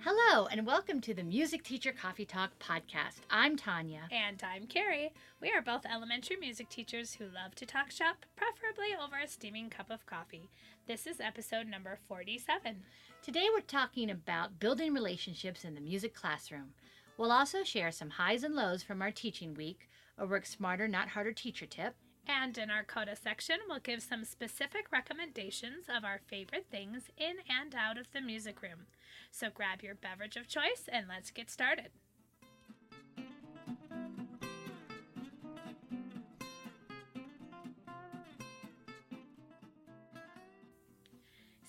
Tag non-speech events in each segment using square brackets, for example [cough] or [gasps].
Hello, and welcome to the Music Teacher Coffee Talk podcast. I'm Tanya. And I'm Carrie. We are both elementary music teachers who love to talk shop, preferably over a steaming cup of coffee. This is episode number 47. Today we're talking about building relationships in the music classroom. We'll also share some highs and lows from our teaching week, a work smarter, not harder teacher tip. And in our CODA section, we'll give some specific recommendations of our favorite things in and out of the music room. So grab your beverage of choice and let's get started.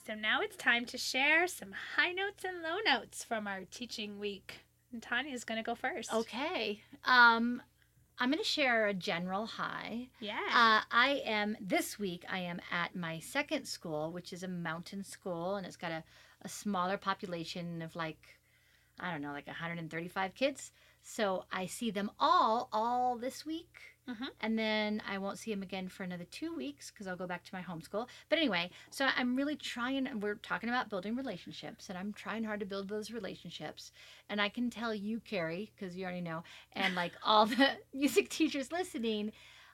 So now it's time to share some high notes and low notes from our teaching week. And Tanya's going to go first. Okay. Um, I'm going to share a general high. Yeah. Uh, I am, this week, I am at my second school, which is a mountain school, and it's got a, a smaller population of like, I don't know, like 135 kids. So I see them all, all this week. Mhm. And then I won't see him again for another two weeks because I'll go back to my homeschool. But anyway, so I'm really trying, and we're talking about building relationships, and I'm trying hard to build those relationships. And I can tell you, Carrie, because you already know, and like [laughs] all the [laughs] music teachers listening,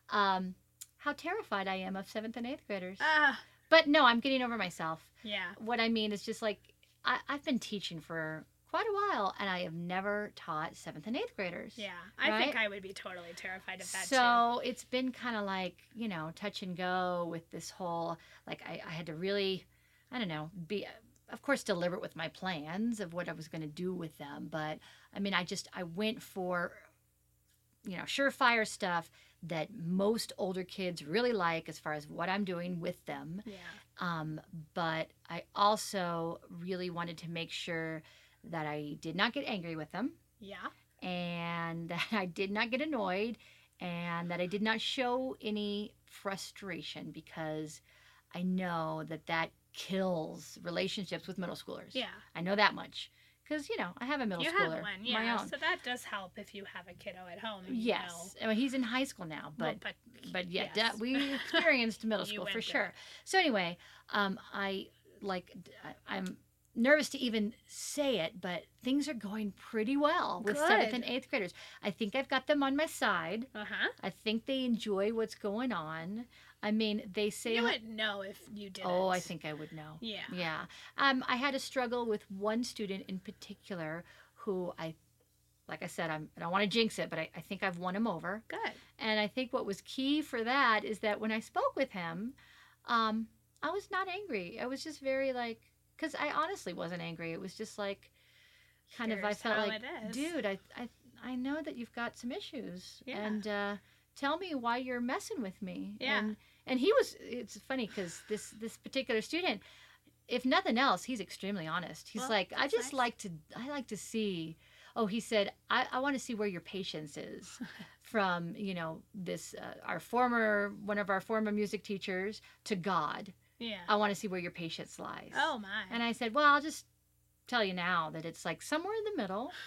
um, how terrified I am of seventh and eighth graders. Ah, But no, I'm getting over myself. yeah. What I mean is just like I, I've been teaching for quite a while, and I have never taught seventh and eighth graders. Yeah. I think I would be totally terrified of that too. so it's been kind of like you know touch and go with this whole like I, I had to really i don't know be of course deliberate with my plans of what i was going to do with them but i mean i just i went for you know surefire stuff that most older kids really like as far as what i'm doing with them Yeah. um, but i also really wanted to make sure that i did not get angry with them Yeah. and [laughs] that I did not get annoyed and that I did not show any frustration because I know that that kills relationships with middle schoolers. Yeah. I know that much because you know I have a middle you schooler, have one, my yeah. So that does help if you have a kiddo at home. you yes, I mean, he's in high school now, know. Well, but but but yeah, yes. da- we [laughs] experienced middle school for sure. So anyway, um, I like d- I, am nervous to even say it, but things are going pretty well with seventh and eighth graders. I think I've got them on my side. Uh huh. I think they enjoy what's going on. I mean, they say, You would know if you did. "Oh, I think I would know." Yeah. Yeah. Um, I had a struggle with one student in particular who I, like I said, I'm, I don't want to jinx it, but I, I think I've won him over. Good. And I think what was key for that is that when I spoke with him, um, I was not angry. I was just very like, because I honestly wasn't angry. It was just like, kind of, I felt like, dude, I, I, I know that you've got some issues, Yeah. and uh, tell me why you're messing with me. Yeah. And and he was. It's funny because this this particular student, if nothing else, he's extremely honest. He's Well, like, I just nice. like to, I like to see. Oh, he said, I, I want to see where your patience is [laughs] from, you know, this, uh, our former, one of our former music teachers to God. Yeah. I want to see where your patience lies. oh my. And I said, well, I'll just tell you now that it's like somewhere in the middle. [sighs]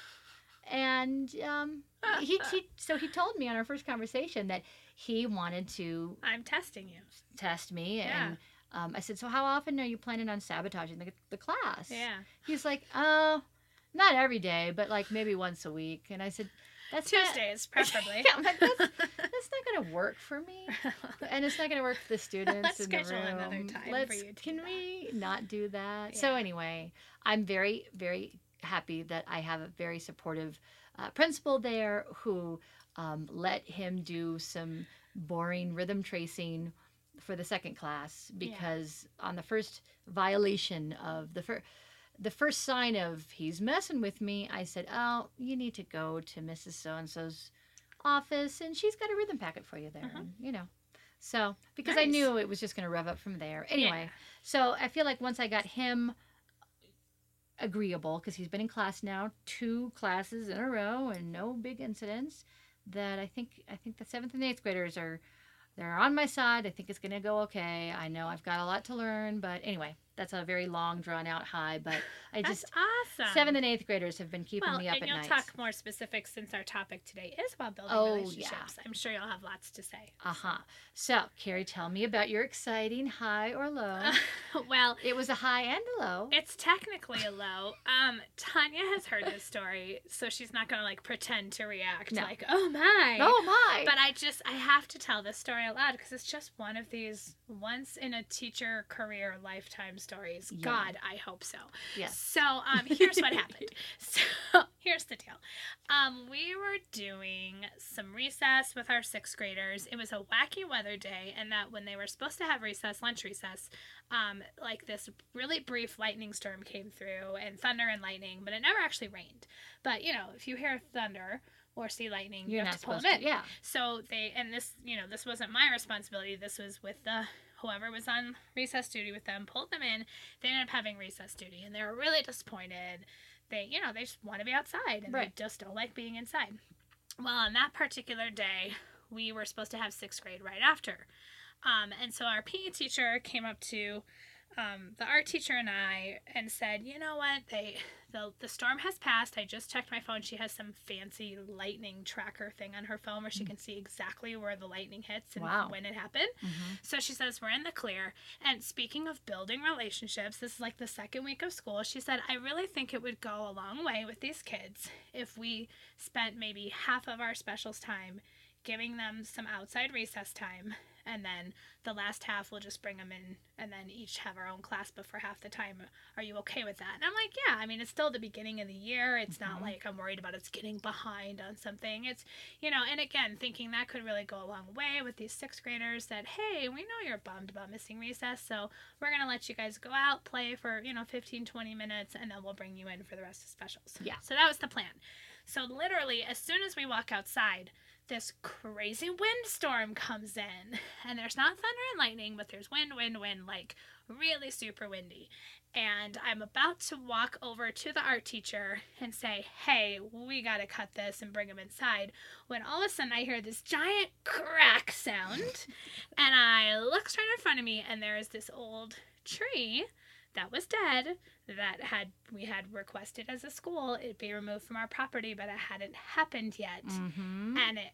And um, he, he, so he told me on our first conversation that he wanted to I'm testing you. test me. Yeah. And um, I said, so how often are you planning on sabotaging the, the class? Yeah. He's like, oh, not every day, but like maybe once a week. And I said, that's not- Tuesdays, [laughs] preferably. Yeah, like, that's, [laughs] that's not going to work for me. And it's not going to work for the students Let's in the schedule room. another time for Let's, you to can do that. we not do that? So anyway, I'm very, very happy that I have a very supportive uh, principal there who um, let him do some boring rhythm tracing for the second class Yeah. because on the first violation of the first the first sign of he's messing with me, I said, "Oh, you need to go to Mrs. So and So's office, and she's got a rhythm packet for you there." Uh-huh. And, you know, so because I knew it was just going to rev up from there. Anyway, so I feel like once I got him agreeable, because he's been in class now two classes in a row and no big incidents, that I think I think the seventh and eighth graders are they're on my side. I think it's going to go okay. I know I've got a lot to learn, but anyway, that's a very long, drawn out high, but I That's just awesome. seventh and eighth graders have been keeping well, me up and at you'll night. talk more specifics since our topic today is about building Oh, relationships. I'm sure you'll have lots to say. Uh huh. So, Carrie, tell me about your exciting high or low. [laughs] well, it was a high and a low. it's technically a low. Um, Tanya has heard this story, so she's not gonna like pretend to react No. like, "Oh my." Oh my! But I just I have to tell this story aloud because it's just one of these once in a teacher career lifetime stories. Yeah. God, I hope so. yes. So um, here's what happened. [laughs] So [laughs] here's the deal. Um, we were doing some recess with our sixth graders. It was a wacky weather day, and that when they were supposed to have recess, lunch recess, um, like this really brief lightning storm came through and thunder and lightning, but it never actually rained. But you know, if you hear thunder or see lightning, you You're have not to pull them to. in. Yeah. So they and this, you know, this wasn't my responsibility. This was with the whoever was on recess duty with them. Pulled them in. They ended up having recess duty, and they were really disappointed. They, you know, they just want to be outside, and Right. they just don't like being inside. Well, on that particular day, we were supposed to have sixth grade right after, um, and so our PE teacher came up to um, the art teacher and I and said, you know what, they the the storm has passed. I just checked my phone. She has some fancy lightning tracker thing on her phone where she can see exactly where the lightning hits and Wow. when it happened. Mm-hmm. So she says we're in the clear. And speaking of building relationships, this is like the second week of school. She said I really think it would go a long way with these kids if we spent maybe half of our specials time giving them some outside recess time and then the last half we'll just bring them in and then each have our own class but for half the time are you okay with that? And i'm like yeah i mean it's still the beginning of the year. It's not Mhm. like i'm worried about it's getting behind on something. It's you know and again thinking that could really go a long way with these sixth graders that hey we know you're bummed about missing recess so we're going to let you guys go out play for you know 15 20 minutes and then we'll bring you in for the rest of specials. Yeah. so that was the plan. So literally as soon as we walk outside this crazy windstorm comes in and there's not thunder and lightning but there's wind wind wind like really super windy and i'm about to walk over to the art teacher and say hey we got to cut this and bring him inside when all of a sudden i hear this giant crack sound [laughs] and i look straight in front of me and there is this old tree that was dead that had we had requested as a school it be removed from our property but it hadn't happened yet Mm-hmm. and it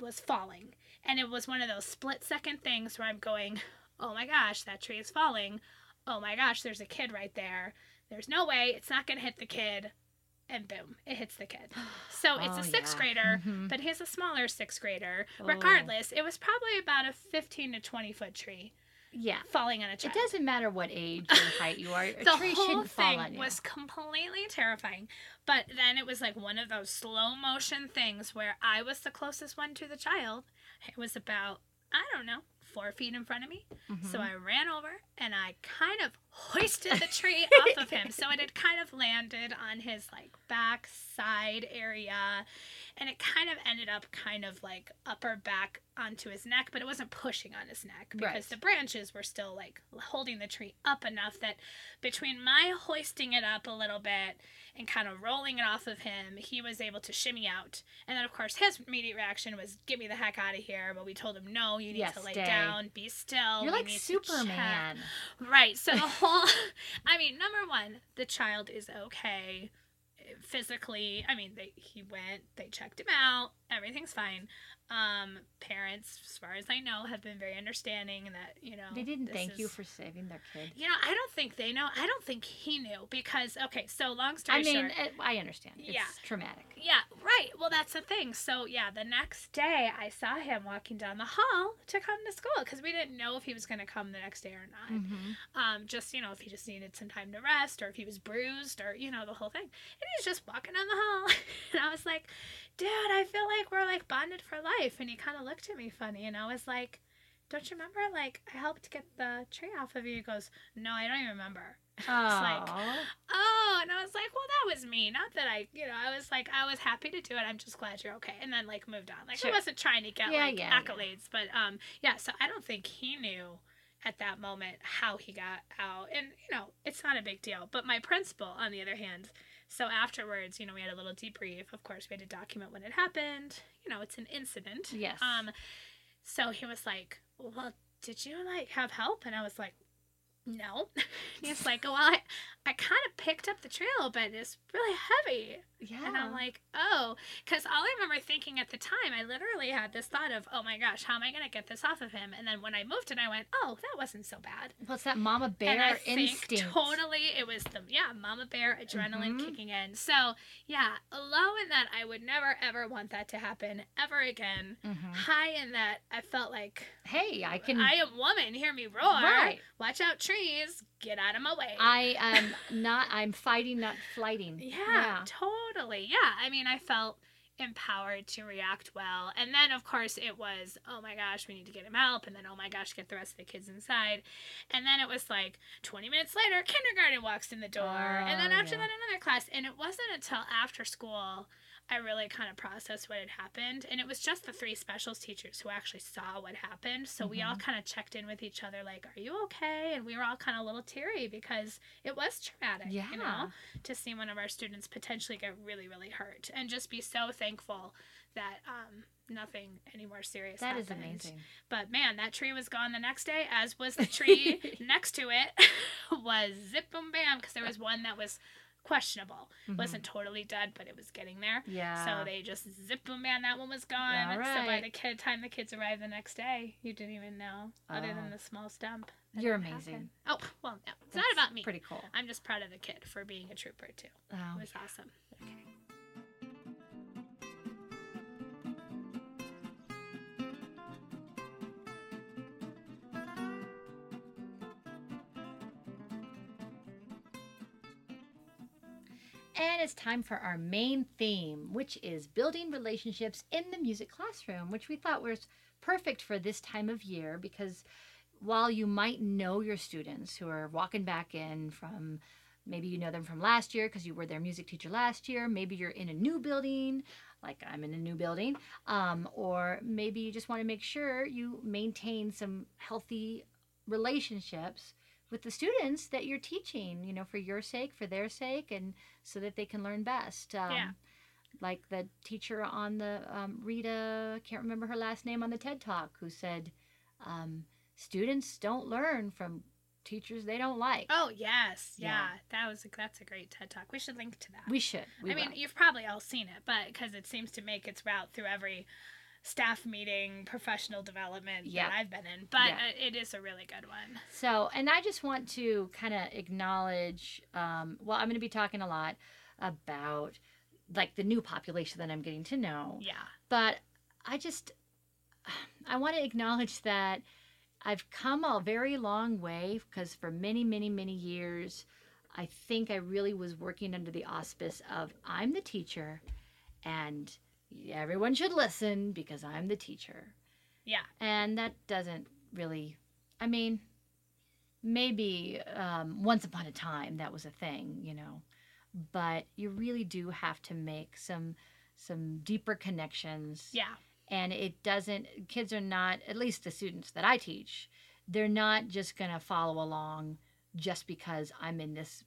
was falling. And it was one of those split second things where I'm going, oh my gosh, that tree is falling. Oh my gosh, there's a kid right there. There's no way it's not going to hit the kid. And boom, it hits the kid. So [sighs] it's Oh, a sixth yeah. grader, Mhm. but he's a smaller sixth grader. Oh. Regardless, it was probably about a 15 to 20 foot tree Yeah. falling on a child It doesn't matter what age or height you are. [laughs] The tree whole shouldn't fall thing was completely terrifying. But then it was like one of those slow motion things where I was the closest one to the child. It was about, I don't know, four feet in front of me. So Mhm. I ran over and I kind of hoisted the tree [laughs] off of him. So it had kind of landed on his like back side area and it kind of ended up kind of like upper back onto his neck, but it wasn't pushing on his neck because Right. the branches were still like holding the tree up enough that between my hoisting it up a little bit and kind of rolling it off of him, he was able to shimmy out. And then, of course, his immediate reaction was, "Get me the heck out of here!" But we told him, "No, you need Yes, to lay stay. down, be still." You're like need to chat." Superman. Right. So the whole, [laughs] [laughs] I mean, number one, the child is okay eh, physically. I mean, they he went, they checked him out, everything's fine. Um, parents, as far as I know, have been very understanding that you know They didn't thank you for saving their kid. You know, I don't think they know. I don't think he knew because okay. So long story I mean, short, I understand. It's Yeah. traumatic. yeah, right. Well, that's the thing. So, yeah, the next day I saw him walking down the hall to come to school because we didn't know if he was going to come the next day or not. Mm-hmm. Um, just, you know, if he just needed some time to rest or if he was bruised or, you know, the whole thing. And he's just walking down the hall. [laughs] and I was like, dude, I feel like we're like bonded for life. And he kind of looked at me funny. And I was like, don't you remember? Like, I helped get the tree off of you. He goes, no, I don't even remember. [laughs] like, Oh, oh and i was like well that was me not that i you know i was like i was happy to do it i'm just glad you're okay and then like moved on like Sure. i wasn't trying to get Yeah, like yeah, yeah. accolades but um yeah so i don't think he knew at that moment how he got out and you know it's not a big deal but my principal on the other hand so afterwards you know we had a little debrief of course we had to document when it happened you know it's an incident yes. um so he was like well did you like have help and i was like no. [laughs] He's like, well, I, I kind of picked up the trail, but. It's really heavy. Yeah. And I'm like, oh, because all I remember thinking at the time, I literally had this thought of, oh my gosh, how am I going to get this off of him? And then when I moved it, I went, oh, that wasn't so bad. well, it's that mama and bear instinct. totally it was the yeah mama bear adrenaline Mhm. kicking in. So yeah, low in that I would never ever want that to happen ever again. Mhm. High in that I felt like Hey, I can. I am woman, hear me roar. Right. Watch out trees, get out of my way. I am not. I'm fighting, not flighting. [laughs] Yeah, totally. Yeah. I mean, I felt empowered to react well. And then, of course, it was, oh my gosh, we need to get him help. And then, oh my gosh, get the rest of the kids inside. And then it was like 20 minutes later, kindergarten walks in the door. and then Oh, after yeah. that, another class. And it wasn't until after school. I really kind of processed what had happened. And it was just the three specials teachers who actually saw what happened. So we all Mhm. kind of checked in with each other, like, are you okay? And we were all kind of a little teary because it was traumatic. Yeah. You know? to see one of our students potentially get really, really hurt and just be so thankful that um, nothing any more serious That is happened. amazing. But man, that tree was gone the next day, as was the [laughs] tree next to it [laughs] was zip boom bam because there was one that was questionable. Mhm. Wasn't totally dead, but it was getting there. Yeah. So they just zip boom bam, that one was gone. All So by the kid, time the kids arrived the next day, you didn't even know, other Oh. than the small stump. You're amazing. happened. Oh, well, no, it's That's not about me. Pretty cool. I'm just proud of the kid for being a trooper too. Oh, It was awesome. And it's time for our main theme, which is building relationships in the music classroom, which we thought was perfect for this time of year because while you might know your students who are walking back in from maybe you know them from last year because you were their music teacher last year, maybe you're in a new building, like I'm in a new building, um, or maybe you just want to make sure you maintain some healthy relationships with the students that you're teaching, you know, for your sake, for their sake, and so that they can learn best. Um, Yeah. Like the teacher on the um, Rita, I can't remember her last name on the TED Talk, who said, um, "Students don't learn from teachers they don't like." Oh yes, yeah, Yeah. that was a, that's a great TED talk. We should link to that. We should. We I mean, you've probably all seen it, but because it seems to make its route through every staff meeting, professional development Yep. that I've been in. But uh, it is a really good one. So, and I just want to kind of acknowledge. Um, well, I'm going to be talking a lot about like the new population that I'm getting to know. Yeah, but I just I want to acknowledge that I've come a very long way because for many, many, many years, I think I really was working under the auspice of I'm the teacher and everyone should listen because I'm the teacher. yeah, And that doesn't really, I mean, maybe um, once upon a time that was a thing, you know, but you really do have to make some some deeper connections. Yeah, and it doesn't kids are not at least the students that i teach they're not just going to follow along just because i'm in this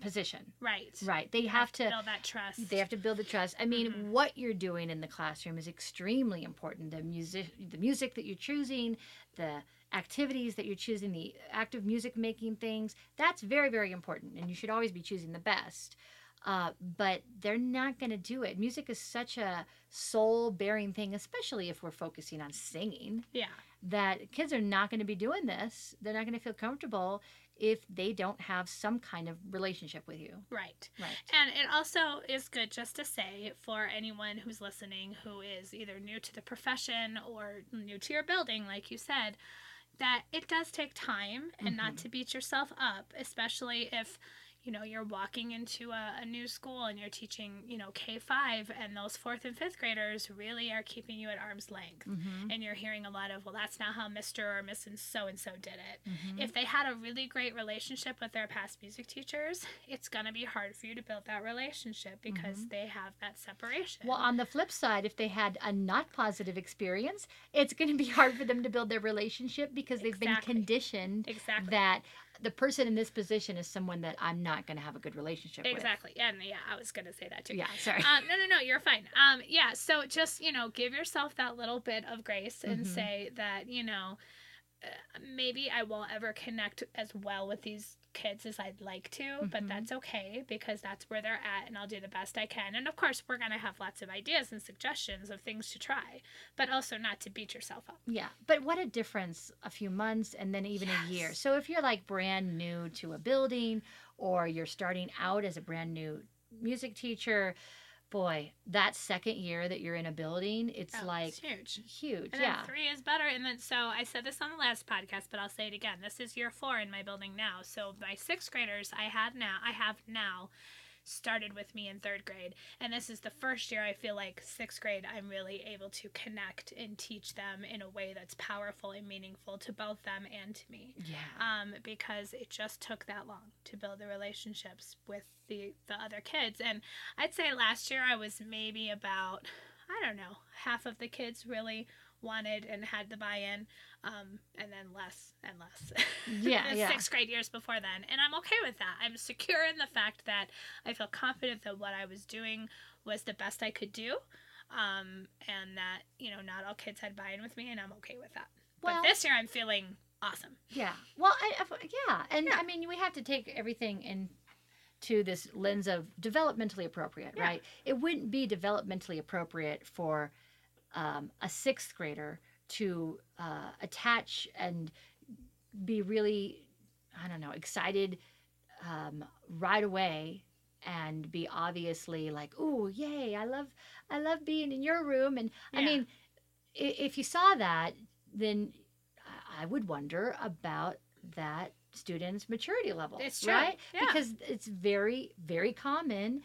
position. Right. right. They have to build that trust. they have to build the trust. I mean Mhm. what you're doing in the classroom is extremely important. The music the music that you're choosing the activities that you're choosing the active music making things that's very very important and you should always be choosing the best. Uh, but they're not going to do it. Music is such a soul bearing thing especially if we're focusing on singing yeah, that kids are not going to be doing this. They're not going to feel comfortable if they don't have some kind of relationship with you right. right And it also is good just to say for anyone who's listening who is either new to the profession or new to your building, like you said, that it does take time and not Mhm. to beat yourself up, especially if you know you're walking into a, a new school and you're teaching you know k5 and those fourth and fifth graders really are keeping you at arm's length mm-hmm. and you're hearing a lot of well that's not how mr or mrs so and so did it Mm-hmm. if they had a really great relationship with their past music teachers, it's going to be hard for you to build that relationship because Mhm. they have that separation. Well, on the flip side, if they had a not positive experience, it's going to be hard for them to build their relationship because they've Exactly. been conditioned exactly. that the person in this position is someone that I'm not going to have a good relationship Exactly. Yeah, and yeah, I was going to say that too. Yeah, sorry. Um, no, no, no, you're fine. Um, yeah, so just, you know, give yourself that little bit of grace and Mhm. say that, you know, uh, maybe I won't ever connect as well with these kids as I'd like to, but Mhm. that's okay because that's where they're at and I'll do the best I can. And of course, we're going to have lots of ideas and suggestions of things to try, but also not to beat yourself up. Yeah, but what a difference a few months and then even a year. So if you're like brand new to a building or you're starting out as a brand new music teacher, boy, that second year that you're in a building, it's Oh, like it's huge. huge. And yeah. three is better. And then, so I said this on the last podcast, but I'll say it again. This is year four in my building now. So my sixth graders I had now, I have now started with me in third grade. And this is the first year I feel like sixth grade, I'm really able to connect and teach them in a way that's powerful and meaningful to both them and to me. yeah. Um, because it just took that long to build the relationships with the, the other kids. And I'd say last year I was maybe about, I don't know, half of the kids really wanted and had the buy-in um, and then less and less [laughs] Yeah, yeah. sixth grade years before then and i'm okay with that i'm secure in the fact that i feel confident that what i was doing was the best i could do um, and that you know not all kids had buy-in with me and i'm okay with that Well- but this year i'm feeling awesome Yeah. Well, I, I yeah, and Yeah. I mean, we have to take everything in to this lens of developmentally appropriate, Yeah. right? It wouldn't be developmentally appropriate for um, a sixth grader to uh, attach and be really, I don't know, excited um, right away and be obviously like, "Oh, yay! I love, I love being in your room." And I mean, if you saw that, then I- would wonder about that student's maturity level, It's true. right? Yeah. Because it's very, very common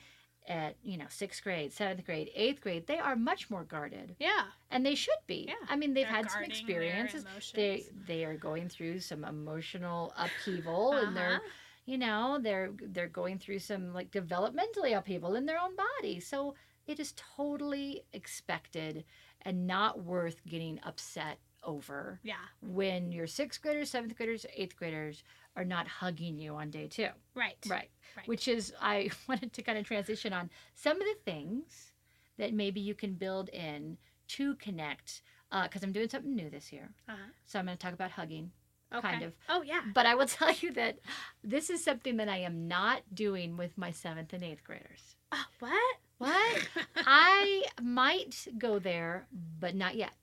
at you know sixth grade, seventh grade, eighth grade. They are much more guarded, yeah and they should be. Yeah. I mean, they've They're had some experiences. They they are going through some emotional upheaval, and they're Uh-huh. you know they're they're going through some like developmentally upheaval in their own body so it is totally expected and not worth getting upset over yeah when your sixth graders seventh graders eighth graders are not hugging you on day two right right, Right. which is i [laughs] wanted to kind of transition on some of the things that maybe you can build in to connect because i'm doing something new this year uh-huh. so i'm going to talk about hugging okay. kind of oh yeah but I will [laughs] tell you that this is something that I am not doing with my seventh and eighth graders. Oh, what What? [laughs] I might go there, but not yet.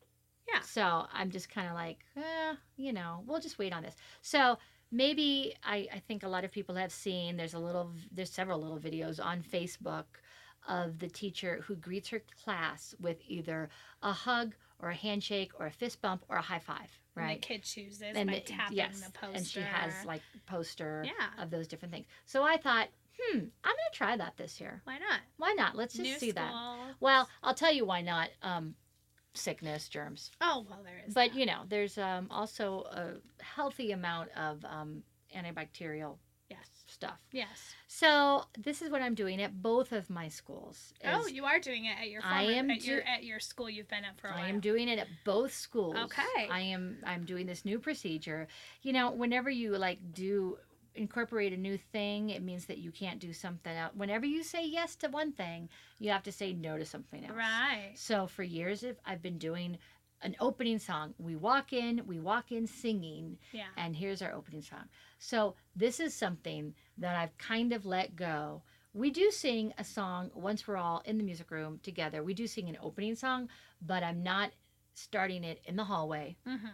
Yeah. So I'm just kind of like, eh, you know, we'll just wait on this. So maybe I, I think a lot of people have seen there's a little, there's several little videos on Facebook of the teacher who greets her class with either a hug or a handshake or a fist bump or a high five, And right? the kid chooses And by the- tapping yes, the poster and she has like poster yeah of those different things. So I thought, hmm, I'm gonna try that this year. why not Why not? Let's just New see that. Well, I'll tell you why not. Um, sickness, germs, oh well there is but that. you know, there's um, also a healthy amount of um, antibacterial yes stuff. yes So this is what I'm doing at both of my schools. oh you are doing it at your I former, am at your at your school you've been at for a while I am doing it at both schools. Okay. I am I'm doing this new procedure. You know, whenever you like do incorporate a new thing, it means that you can't do something else. Whenever you say yes to one thing, you have to say no to something else. right So for years if I've been doing an opening song. We walk in, we walk in singing, yeah and here's our opening song. So this is something that I've kind of let go. We do sing a song once we're all in the music room together. We do sing an opening song, but I'm not starting it in the hallway mm-hmm.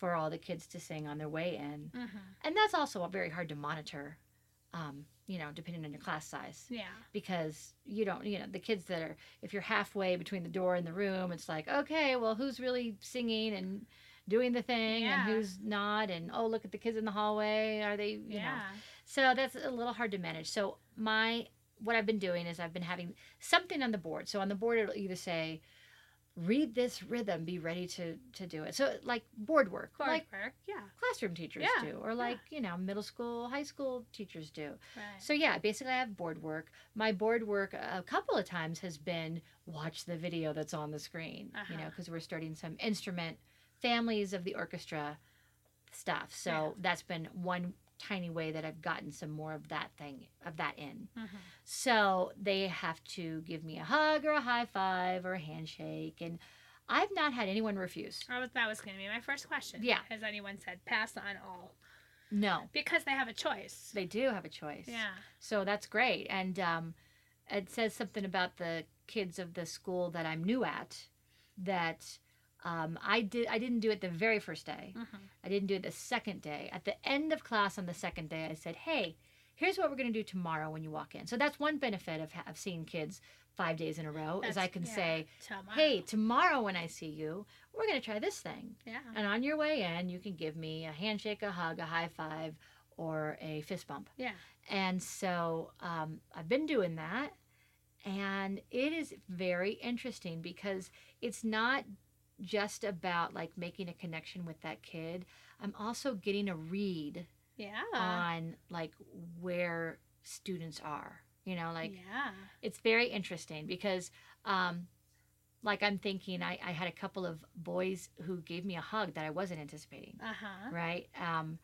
For all the kids to sing on their way in. Mm-hmm. And that's also very hard to monitor, um, you know, depending on your class size yeah because you don't, you know, the kids that are, if you're halfway between the door and the room, it's like, okay, well, who's really singing and doing the thing Yeah. and who's not? And oh, look at the kids in the hallway. Are they, you know? yeah So that's a little hard to manage. So my, what I've been doing is I've been having something on the board. So on the board, it'll either say, read this rhythm, be ready to, to do it. So like board work, Board like work yeah classroom teachers Yeah, do, or like, you know, middle school, high school teachers do. right So yeah, basically I have board work. My board work a couple of times has been watch the video that's on the screen, you know, Uh-huh. because we're starting some instrument families of the orchestra stuff. So Yeah. that's been one tiny way that I've gotten some more of that thing of that in. mm-hmm. So they have to give me a hug or a high five or a handshake and I've not had anyone refuse. Oh, that was going to be my first question. Yeah. Has anyone said pass on all? No, Because they have a choice. they do have a choice. Yeah. So that's great. And um, it says something about the kids of the school that I'm new at that um, I did. I didn't do it the very first day. hmm I didn't do it the second day. At the end of class on the second day, I said, "Hey, here's what we're going to do tomorrow when you walk in." So that's one benefit of, of seeing kids five days in a row is I can yeah. say, Tomorrow. "Hey, tomorrow when I see you, we're going to try this thing." Yeah. And on your way in, you can give me a handshake, a hug, a high five, or a fist bump. Yeah. And so um, I've been doing that. And it is very interesting because it's not just about like making a connection with that kid. I'm also getting a read Yeah. on like where students are. You know, like yeah. it's very interesting because um like i'm thinking I, I had a couple of boys who gave me a hug that i wasn't anticipating Uh huh. right um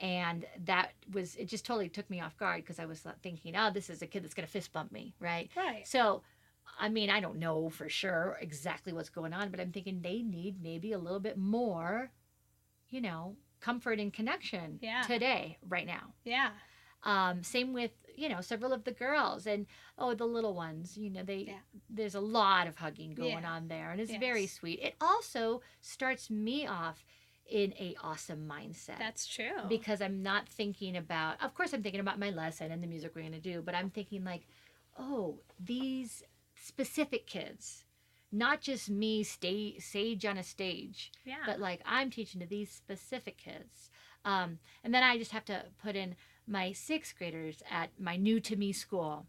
and that was it just totally took me off guard because i was thinking oh this is a kid that's going to fist bump me right Right. so i mean i don't know for sure exactly what's going on but i'm thinking they need maybe a little bit more you know comfort and connection Yeah. today right now Yeah. um, same with you know several of the girls and oh the little ones you know they Yeah. there's a lot of hugging going Yeah. on there and it's very sweet it also starts me off in a awesome mindset That's true. because i'm not thinking about of course i'm thinking about my lesson and the music we're going to do but i'm thinking like oh these specific kids not just me stay sage on a stage yeah. but like I'm teaching to these specific kids. Um, and then I just have to put in my sixth graders at my new to me school.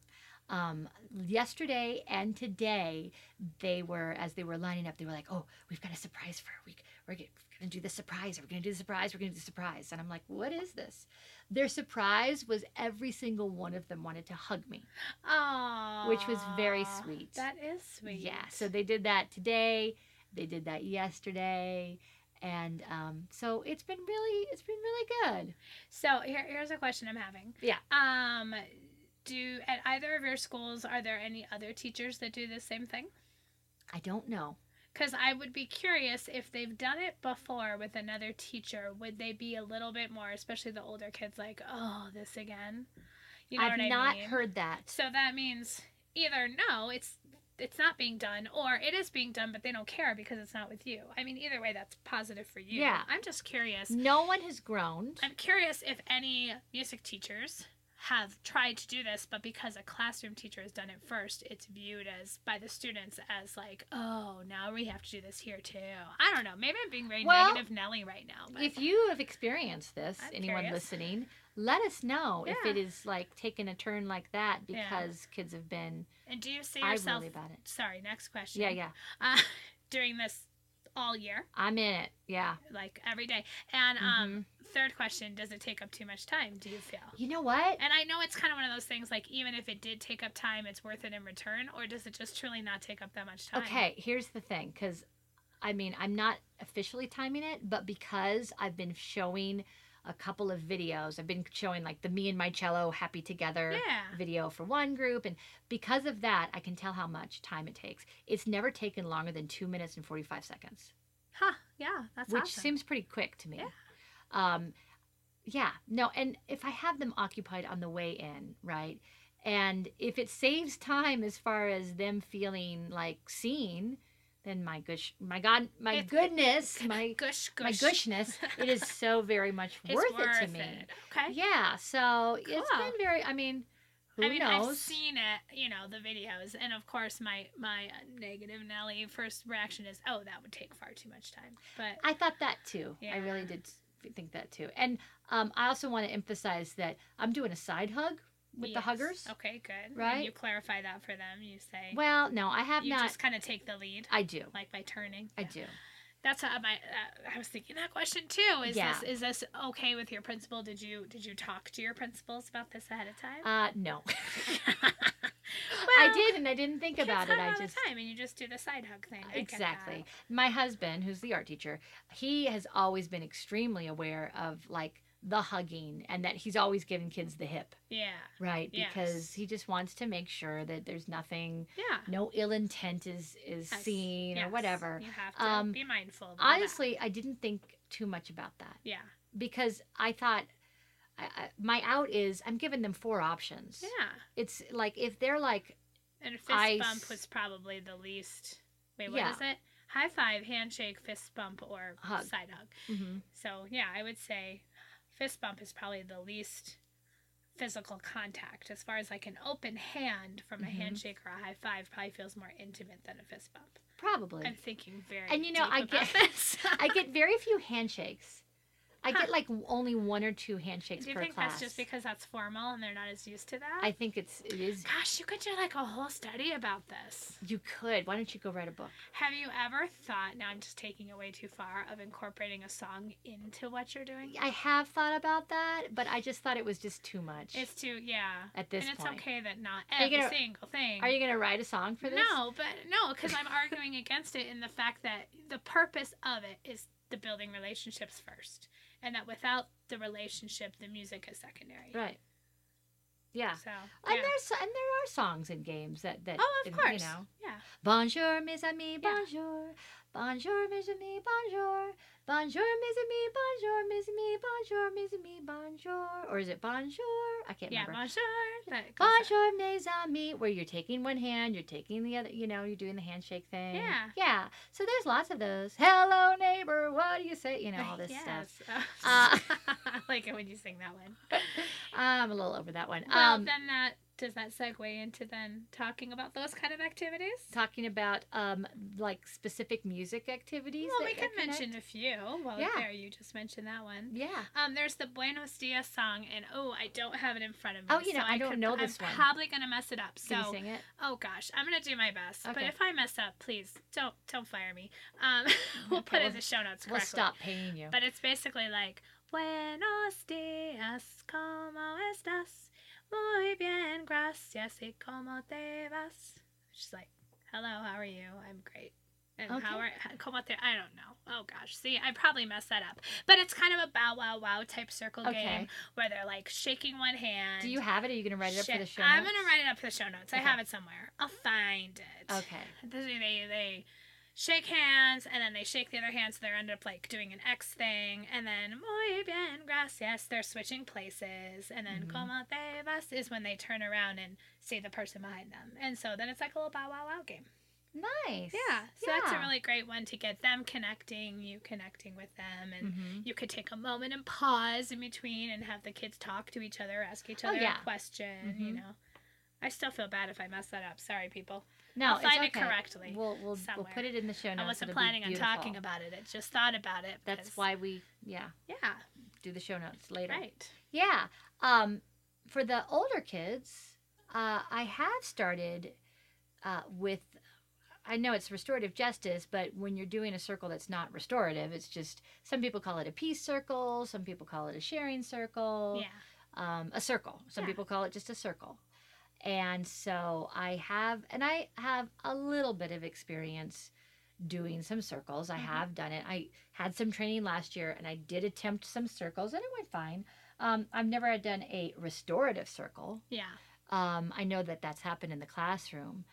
Um, yesterday and today, they were as they were lining up, they were like, "Oh, we've got a surprise for we we're, get, we're gonna do the surprise. We're gonna do the surprise. We're gonna do the surprise." And I'm like, "What is this?" Their surprise was every single one of them wanted to hug me, Aw. which was very sweet. That is sweet. Yeah, so they did that today. They did that yesterday, and um, so it's been really, it's been really good. So here, here's a question I'm having. Yeah. Um, do at either of your schools are there any other teachers that do the same thing? I don't know. Because I would be curious if they've done it before with another teacher, would they be a little bit more, especially the older kids, like, oh, this again? You know I've what I not mean? heard that. So that means either no, it's it's not being done, or it is being done, but they don't care because it's not with you. I mean, either way, that's positive for you. Yeah. I'm just curious. No one has groaned. I'm curious if any music teachers have tried to do this, but because a classroom teacher has done it first, it's viewed as by the students as like, oh, now we have to do this here too. I don't know. Maybe I'm being very Well, negative Nelly right now. But If you have experienced this, I'm anyone curious. listening, let us know if it is like taking a turn like that Yeah. because kids have been and do you see yourself? really about it. Sorry, next question. Yeah, yeah. Uh, [laughs] doing this all year, I'm in it. Yeah. like every day. And um, Mm-hmm. third question: Does it take up too much time? Do you feel? You know what? And I know it's kind of one of those things like even if it did take up time, it's worth it in return, or does it just truly not take up that much time? Okay, here's the thing because I mean, I'm not officially timing it, but because I've been showing a couple of videos, I've been showing like the me and my cello happy together Yeah. video for one group. And because of that, I can tell how much time it takes. It's never taken longer than two minutes and 45 seconds, Huh. Yeah. That's which awesome. seems pretty quick to me. Yeah. Um, yeah, no, and if I have them occupied on the way in, right? And if it saves time as far as them feeling like seen, then my gush, my God, my It- goodness, [laughs] my gush gush. my gushness, it is so very much [laughs] It's worth, it to me. it. Okay. Yeah, so it's been very. I mean, who I mean, knows? I've seen it, you know, the videos, and of course, my my uh, negative Nelly first reaction is, "Oh, that would take far too much time." But I thought that too. I really did think that too. And um, I also want to emphasize that I'm doing a side hug with the huggers. Okay, good. And Right? you clarify that for them. You say, Well, no, I have you not. You just kind of take the lead, I do. like by turning. I Yeah. do. That's how my. Uh, I was thinking that question too. Is Yeah. this is this okay with your principal? Did you did you talk to your principals about this ahead of time? Uh, no. [laughs] Well, I did, and I didn't think about it. I just the time, and you just do the side hug thing. I exactly. My husband, who's the art teacher, he has always been extremely aware of like the hugging and that he's always giving kids the hip, Yeah. right? Yes. Because he just wants to make sure that there's nothing, Yeah. no ill intent is is Yes, seen or whatever. You have to Um, be mindful. of all that. Honestly, I didn't think too much about that Yeah. because I thought I, I, my out is I'm giving them four options. Yeah. It's like if they're like And fist Ice. bump was probably the least. Wait, what Yeah. is it? High five, handshake, fist bump, or Hug. side hug. mhm, So yeah, I would say fist bump is probably the least physical contact. As far as like an open hand from a Mhm. handshake or a high five, probably feels more intimate than a fist bump. probably. I'm thinking very. And you know, I get-. [laughs] I get very few handshakes. I Huh. get like only one or two handshakes Do you per think class. that's just because that's formal and they're not as used to that? I think it's it is. Gosh, you could do like a whole study about this. You could. Why don't you go write a book? Have you ever thought, now I'm just taking it way too far, of incorporating a song into what you're doing? I have thought about that, but I just thought it was just too much. It's too, yeah. At this and it's point. okay that not every gonna- single thing. Are you gonna write a song for this? No, but no, because I'm arguing against it in the fact that the purpose of it is the building relationships first, and that without the relationship, the music is secondary. Right. Yeah. So, And yeah. there's and there are songs in games that that oh, of you course. know. Yeah. Bonjour, mes amis, Yeah. Bonjour. Bonjour, mes amis, bonjour. Bonjour, mes amis, bonjour, mes amis, bonjour, mes amis, bonjour. Or is it bonjour? I can't Yeah, remember. bonjour. Goes up. Bonjour, mes amis, where you're taking one hand, you're taking the other, you know, you're doing the handshake thing. Yeah. Yeah. So there's lots of those. Hello, neighbor, what do you say? You know, all this [laughs] stuff. [laughs] Uh, I like it when you sing that one. [laughs] I'm a little over that one. Well, um, then that does that segue into then talking about those kind of activities? talking about um like specific music activities. Well, we can connect. mention a few. Well, Yeah. there you just mentioned that one. Yeah. Um, there's the Buenos Dias song, and oh, I don't have it in front of me. Oh, you know, so I don't could- know this I'm one. probably gonna mess it up. Can So, you sing it? oh gosh, I'm gonna do my best. Okay. But if I mess up, please don't don't fire me. Um, [laughs] we'll Okay, put it in we'll- the show notes correctly. We'll stop paying you. But it's basically like Buenos dias, ¿cómo estás? Muy bien, gracias. ¿Y cómo te vas? She's like, hello, how are you? I'm great. And how are como te? I don't know. Oh gosh, see, I probably messed that up. But it's kind of a bow wow wow type circle Okay. game where they're like shaking one hand. Do you have it? Are you gonna write it up for the show? I'm gonna write it up for the show notes. I have it somewhere. I'll find it. Okay. They, they shake hands and then they shake the other hand so they're end up like doing an X thing and then muy bien gracias they're switching places and then Mhm. como te vas is when they turn around and see the person behind them and so then it's like a little bow wow wow game Nice. yeah so that's a really great one to get them connecting you connecting with them and Mhm. you could take a moment and pause in between and have the kids talk to each other ask each Oh, other yeah. a question you Mhm. know I still feel bad if I mess that up. Sorry, people. No, I'll it's find it correctly We'll we'll, we'll put it in the show notes. I wasn't planning on talking about it. I just thought about it. That's why we yeah Yeah, do the show notes later. right. Yeah. Um, for the older kids, uh, I have started uh, with. I know it's restorative justice, but when you're doing a circle that's not restorative, it's just some people call it a peace circle, some people call it a sharing circle, Yeah. um, a circle. Some Yeah. people call it just a circle. And so I have, and I have a little bit of experience doing some circles. I Mhm. have done it. I had some training last year and I did attempt some circles and it went fine. Um, I've never done a restorative circle. Yeah. Um, I know that that's happened in the classroom.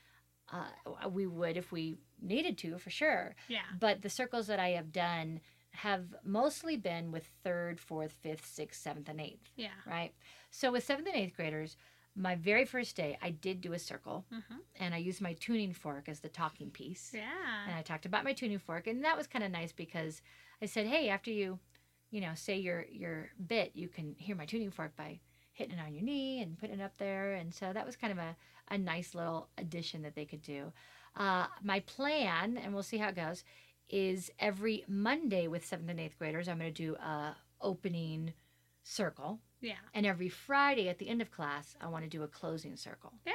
Uh, we would if we needed to, for sure. Yeah. But the circles that I have done have mostly been with third, fourth, fifth, sixth, seventh, and eighth, Yeah. right? So with seventh and eighth graders, my very first day, I did do a circle Mm-hmm. and I used my tuning fork as the talking piece. Yeah. And I talked about my tuning fork, and that was kind of nice because I said, "Hey, after you, you know, say your your bit, you can hear my tuning fork by hitting it on your knee and putting it up there." And so that was kind of a a nice little addition that they could do. Uh, my plan, and we'll see how it goes, is every Monday with seventh and eighth graders, I'm going to do a opening circle, Yeah. and every Friday at the end of class, I want to do a closing circle. Yeah.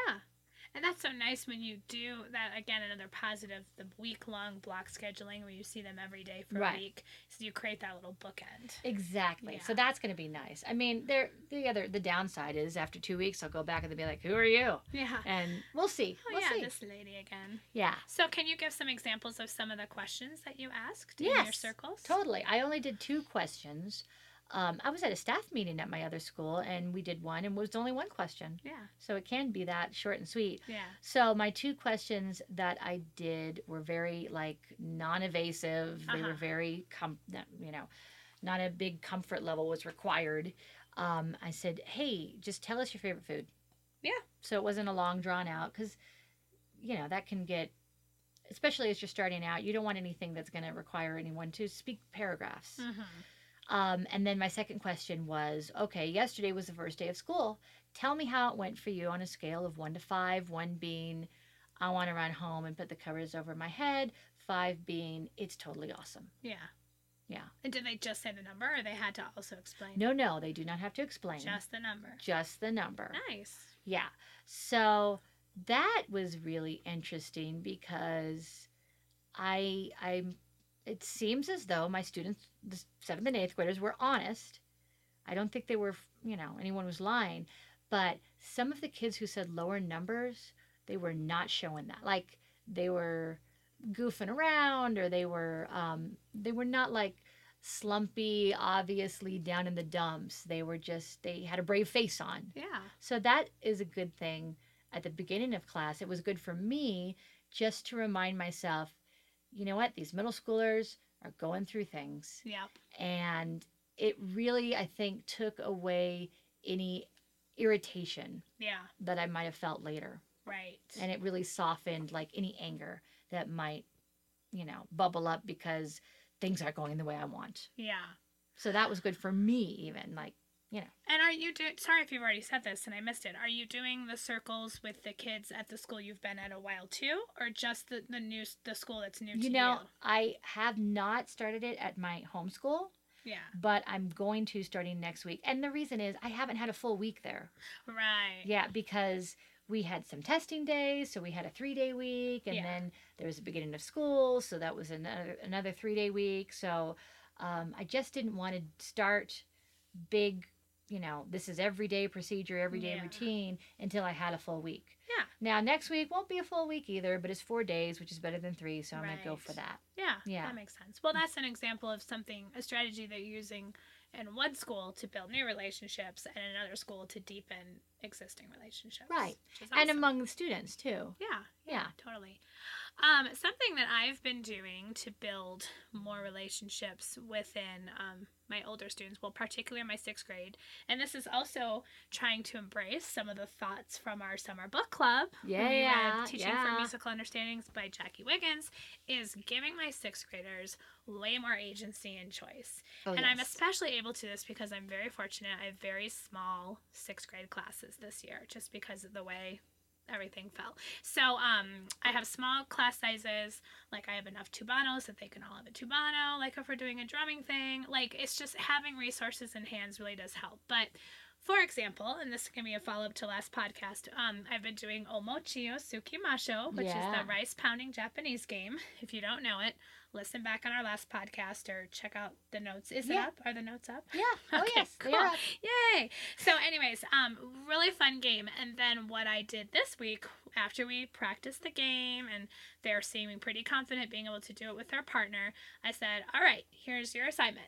And that's so nice when you do that. Again, another positive, the week long block scheduling where you see them every day for Right. a week. So you create that little bookend. Exactly. So that's going to be nice. I mean, there the other the downside is after two weeks I'll go back and they'll be like, "Who are you?" Yeah. And we'll see. Oh, we'll yeah, see. this lady again. Yeah, So, can you give some examples of some of the questions that you asked in your Yes, circles? totally. I only did two questions. Um, I was at a staff meeting at my other school, and we did one, and it was only one question. Yeah. So it can be that short and sweet. Yeah. So my two questions that I did were very like non-evasive. They were Uh-huh. very com- you know, not a big comfort level was required. Um, I said, "Hey, just tell us your favorite food." Yeah. So it wasn't a long drawn out because, you know, that can get, especially as you're starting out, you don't want anything that's going to require anyone to speak paragraphs. Mm-hmm. Um, and then my second question was okay, yesterday was the first day of school. Tell me how it went for you on a scale of one to five, one being I want to run home and put the covers over my head, five being it's totally awesome. Yeah. Yeah. And did they just say the number, or they had to also explain? No, no, they do not have to explain. Just the number. Just the number. Nice. Yeah. So that was really interesting because I I it seems as though my students, the seventh and eighth graders, were honest. I don't think they were, you know, anyone was lying, but some of the kids who said lower numbers, they were not showing that. Like they were goofing around, or they were um, they were not like slumpy, obviously down in the dumps. They were just they had a brave face on. Yeah. So that is a good thing at the beginning of class. It was good for me just to remind myself, you know what, these middle schoolers are going through things. Yeah. And it really, I think, took away any irritation Yeah. that I might have felt later. Right. And it really softened like any anger that might, you know, bubble up because things aren't going the way I want. yeah. So that was good for me, even. Like, And are you doing? Sorry if you've already said this and I missed it. Are you doing the circles with the kids at the school you've been at a while too, or just the the new the school that's new to you know, I have not started it at my homeschool. you? Yeah. but I'm going to starting next week. And the reason is I haven't had a full week there. Right. Yeah, because we had some testing days, so we had a three day week, and Yeah. then there was the beginning of school, so that was another another three day week. So um, I just didn't want to start big, you know, this is everyday procedure, everyday Yeah. routine until I had a full week. Yeah. Now next week won't be a full week either, but it's four days, which is better than three, so I'm gonna go for that. Yeah. Yeah. That makes sense. Well, that's an example of something, a strategy that you're using in one school to build new relationships and another school to deepen existing relationships. Right. is And among the students too. Yeah, yeah, Yeah. totally. Um, something that I've been doing to build more relationships within um, my older students, well, particularly my sixth grade, and this is also trying to embrace some of the thoughts from our summer book club. we Yeah, Teaching yeah. for Musical Understandings by Jackie Wiggins is giving my sixth graders way more agency and choice. Oh, And I'm especially able to this because I'm very fortunate. I have very small sixth grade classes this year, just because of the way everything fell. So um, I have small class sizes. Like I have enough tubanos that they can all have a tubano. Like if we're doing a drumming thing, like it's just having resources in hands really does help. But for example, and this can be a follow up to last podcast, um, I've been doing Omochi Tsukimasho, which is the rice pounding Japanese game. If you don't know it, listen back on our last podcast or check out the notes. Is it up? Are the notes up? Yeah. Oh [laughs] Okay, yes. Cool. Yay! So, anyways, um, really fun game. And then what I did this week after we practiced the game and they're seeming pretty confident being able to do it with their partner, I said, "All right, here's your assignment: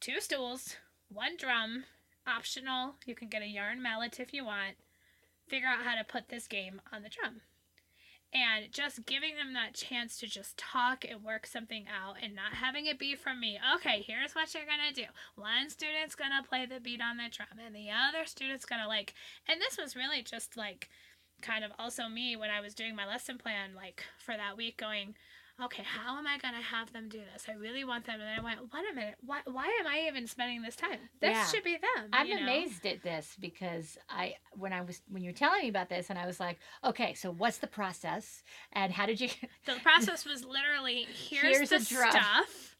two stools, one drum, optional. You can get a yarn mallet if you want. Figure out how to put this game on the drum." And just giving them that chance to just talk and work something out and not having it be from me. Okay, here's what you're gonna do. One student's gonna play the beat on the drum, and the other student's gonna like. And this was really just like kind of also me when I was doing my lesson plan, like for that week, going, okay, how am I gonna have them do this? I really want them. And then I went, wait a minute, why, why am I even spending this time? This Yeah. should be them. I'm you know? amazed at this because I when I was when you were telling me about this and I was like, okay, so what's the process and how did you [laughs] The process was literally here's, Here's the stuff.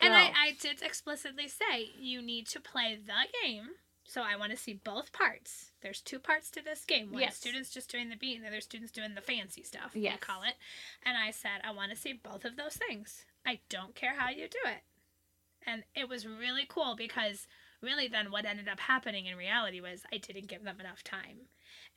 And I, I did explicitly say you need to play the game. So I want to see both parts. There's two parts to this game. One Yes. student's just doing the beat and the other student's doing the fancy stuff, we Yes. call it. And I said, I want to see both of those things. I don't care how you do it. And it was really cool because really then what ended up happening in reality was I didn't give them enough time.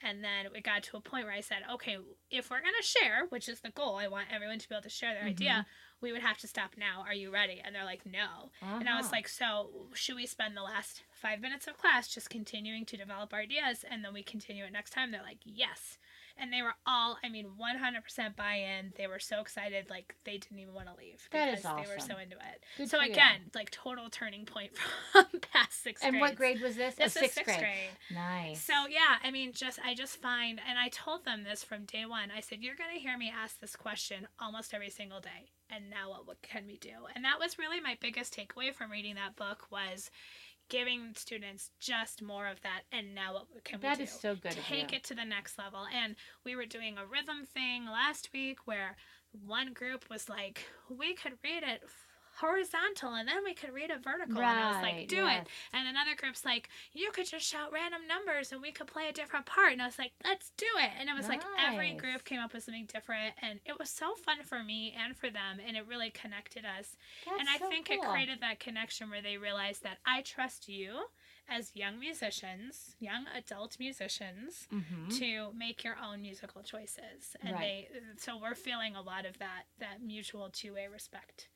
And then it got to a point where I said, okay, if we're going to share, which is the goal, I want everyone to be able to share their Mhm. idea, we would have to stop now. Are you ready? And they're like, no. And I was Uh-huh. like, so should we spend the last five minutes of class just continuing to develop our ideas and then we continue it next time? They're like, yes. And they were all, I mean, 100% buy in. They were so excited, like they didn't even want to leave That is because they were so into it. Good so for you. again, like total turning point [laughs] from past sixth And what grade was this? This is sixth, sixth grade. grade. Nice. So yeah, I mean, just I just find, and I told them this from day one. I said, "You're going to hear me ask this question almost every single day." And now, what, what can we do? And that was really my biggest takeaway from reading that book was giving students just more of that. And now, what can we do? is so good Take it to the next level. And we were doing a rhythm thing last week where one group was like, "We could read it." Horizontal and then we could read a vertical and I was like do yes. it and another group's like, you could just shout random numbers and we could play a different part. And I was like, let's do it. And it was like every group came up with something different. And it was so fun for me and for them. And it really connected us. That's and I so think it created that connection where they realized that I trust you as young musicians, young adult musicians. Mhm. To make your own musical choices, and Right. they so we're feeling a lot of that that mutual two way respect.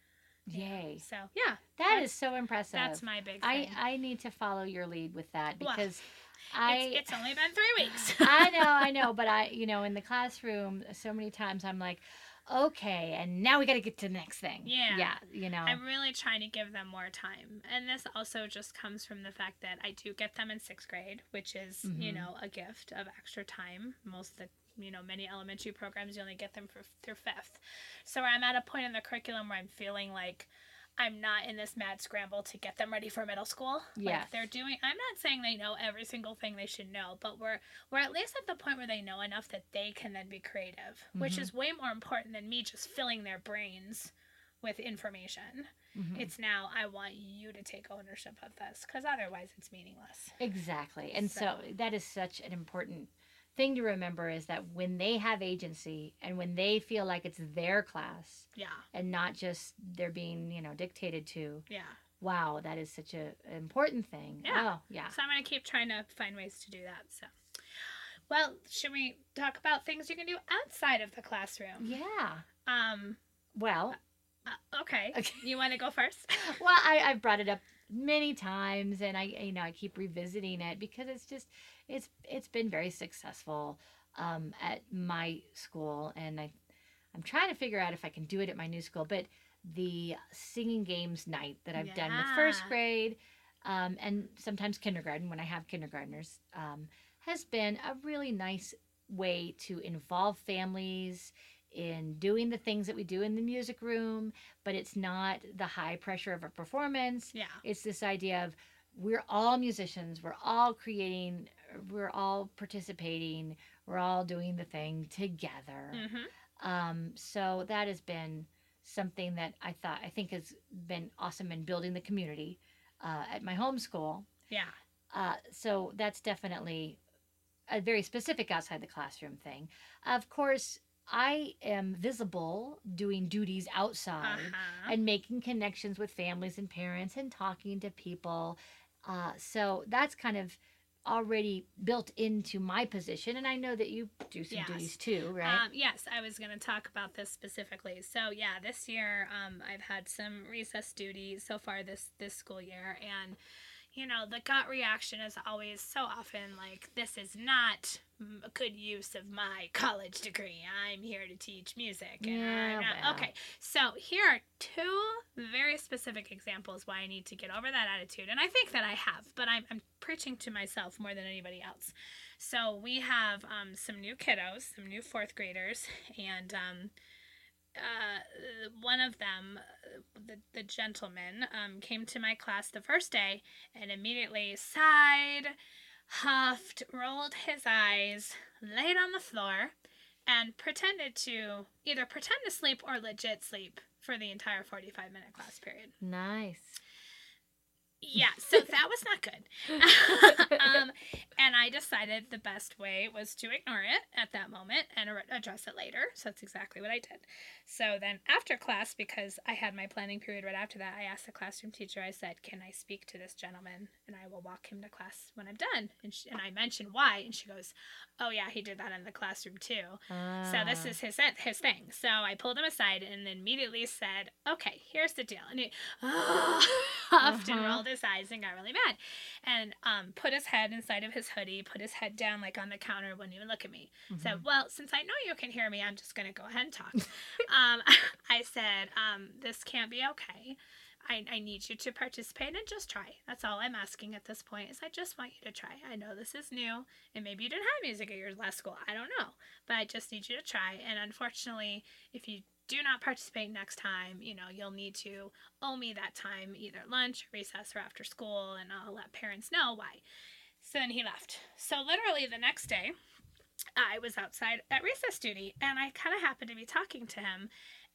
Yay. So yeah, that's- so impressive. that's my big I, thing. I need to follow your lead with that Well, because I it's, it's only been three weeks. [laughs] I know, I [laughs] know, but I, you know, in the classroom, so many times I'm like, okay, and now we got to get to the next thing. Yeah. Yeah, you know. I'm really trying to give them more time. And this also just comes from the fact that I do get them in sixth grade, which is, you Mhm. know, a gift of extra time. Most of the, you know, many elementary programs, you only get them for, through fifth. So I'm at a point in the curriculum where I'm feeling like I'm not in this mad scramble to get them ready for middle school. yeah Like they're doing I'm not saying they know every single thing they should know, but we're we're at least at the point where they know enough that they can then be creative, which Mhm. is way more important than me just filling their brains with information. Mhm. It's now I want you to take ownership of this because otherwise it's meaningless. Exactly. And so, So- that is such an important thing to remember is that when they have agency and when they feel like it's their class Yeah, and not just they're being, you know, dictated to, yeah. wow, that is such a an important thing. Yeah. Oh, yeah. So I'm gonna keep trying to find ways to do that. So, well, should we talk about things you can do outside of the classroom? Yeah. Um. Well, uh, okay. Okay. [laughs] You want to go first? well, I, I've brought it up many times and I you know I keep revisiting it because it's just it's it's been very successful um, at my school and I I'm trying to figure out if I can do it at my new school but the singing games night that I've done with first grade um, and sometimes kindergarten when I have kindergartners um, has been a really nice way to involve families in doing the things that we do in the music room but it's not the high pressure of a performance. Yeah. It's this idea of we're all musicians, we're all creating, we're all participating, we're all doing the thing together. Mm-hmm. Um, so that has been something that I thought I think has been awesome in building the community uh, at my home school. Yeah. Uh, so that's definitely a very specific outside the classroom thing. Of course, I am visible doing duties outside Uh-huh. and making connections with families and parents and talking to people. Uh, so that's kind of already built into my position, and I know that you do some Yes. duties too, right? Um, yes, I was going to talk about this specifically. So yeah, this year um, I've had some recess duties so far this this school year, and you know the gut reaction is always so often like, "This is not a good use of my college degree. I'm here to teach music." And Yeah, I'm not- well. Okay, so here are two very specific examples why I need to get over that attitude, and I think that I have, but I'm I'm preaching to myself more than anybody else. So we have um, some new kiddos, some new fourth graders, and um, uh, one of them, uh, the, the gentleman, um, came to my class the first day and immediately sighed, huffed, rolled his eyes, laid on the floor, and pretended to either pretend to sleep or legit sleep for the entire 45 minute class period. nice. Yeah, so [laughs] that was not good. [laughs] um, and I decided the best way was to ignore it at that moment and address it later. So that's exactly what I did. So then after class, because I had my planning period right after that, I asked the classroom teacher, I said, Can I speak to this gentleman? And I will walk him to class when I'm done. And, she, and I mentioned why. And she goes, Oh, yeah, he did that in the classroom too. So this Ah. is his his thing. So I pulled him aside and immediately said, "Okay, here's the deal." And he [laughs] huffed and Uh-huh. rolled his eyes and got really mad, and um, put his head inside of his hoodie, put his head down like on the counter, wouldn't even look at me. Said, Mhm. "Well, since I know you can hear me, I'm just gonna go ahead and talk." [laughs] um, [laughs] I said, um, "This can't be okay." I, I need you to participate and just try. That's all I'm asking at this point is I just want you to try. I know this is new and maybe you didn't have music at your last school. I don't know. But I just need you to try. And unfortunately, if you do not participate next time, you know, you'll need to owe me that time, either lunch, recess, or after school, and I'll let parents know why. So then he left. So literally the next day, I was outside at recess duty and I kind of happened to be talking to him.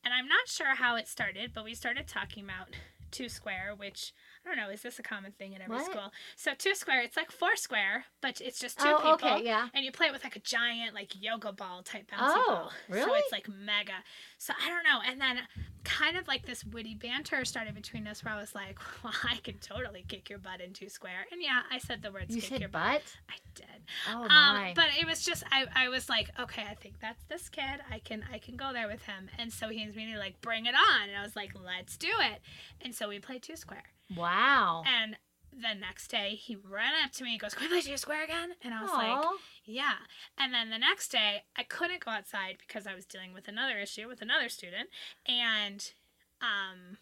And I'm not sure how it started, but we started talking about two square, which I don't know, is this a common thing in every What? school? So two square, it's like four square, but it's just two Oh, people. okay, yeah. And you play it with like a giant like yoga ball type bouncy Oh, ball. So really? it's like mega. So I don't know. And then kind of like this witty banter started between us where I was like, [laughs] Well, I can totally kick your butt in two square. And yeah, I said the words You kick said your butt? I did. Oh Um, my. but it was just I, I was like, okay, I think that's this kid. I can I can go there with him. And so he was immediately like, bring it on. And I was like, let's do it. And so we played two square. Wow. And the next day he ran up to me and goes, Can we play two square again? And I was like, Yeah. And then the next day I couldn't go outside because I was dealing with another issue with another student. And um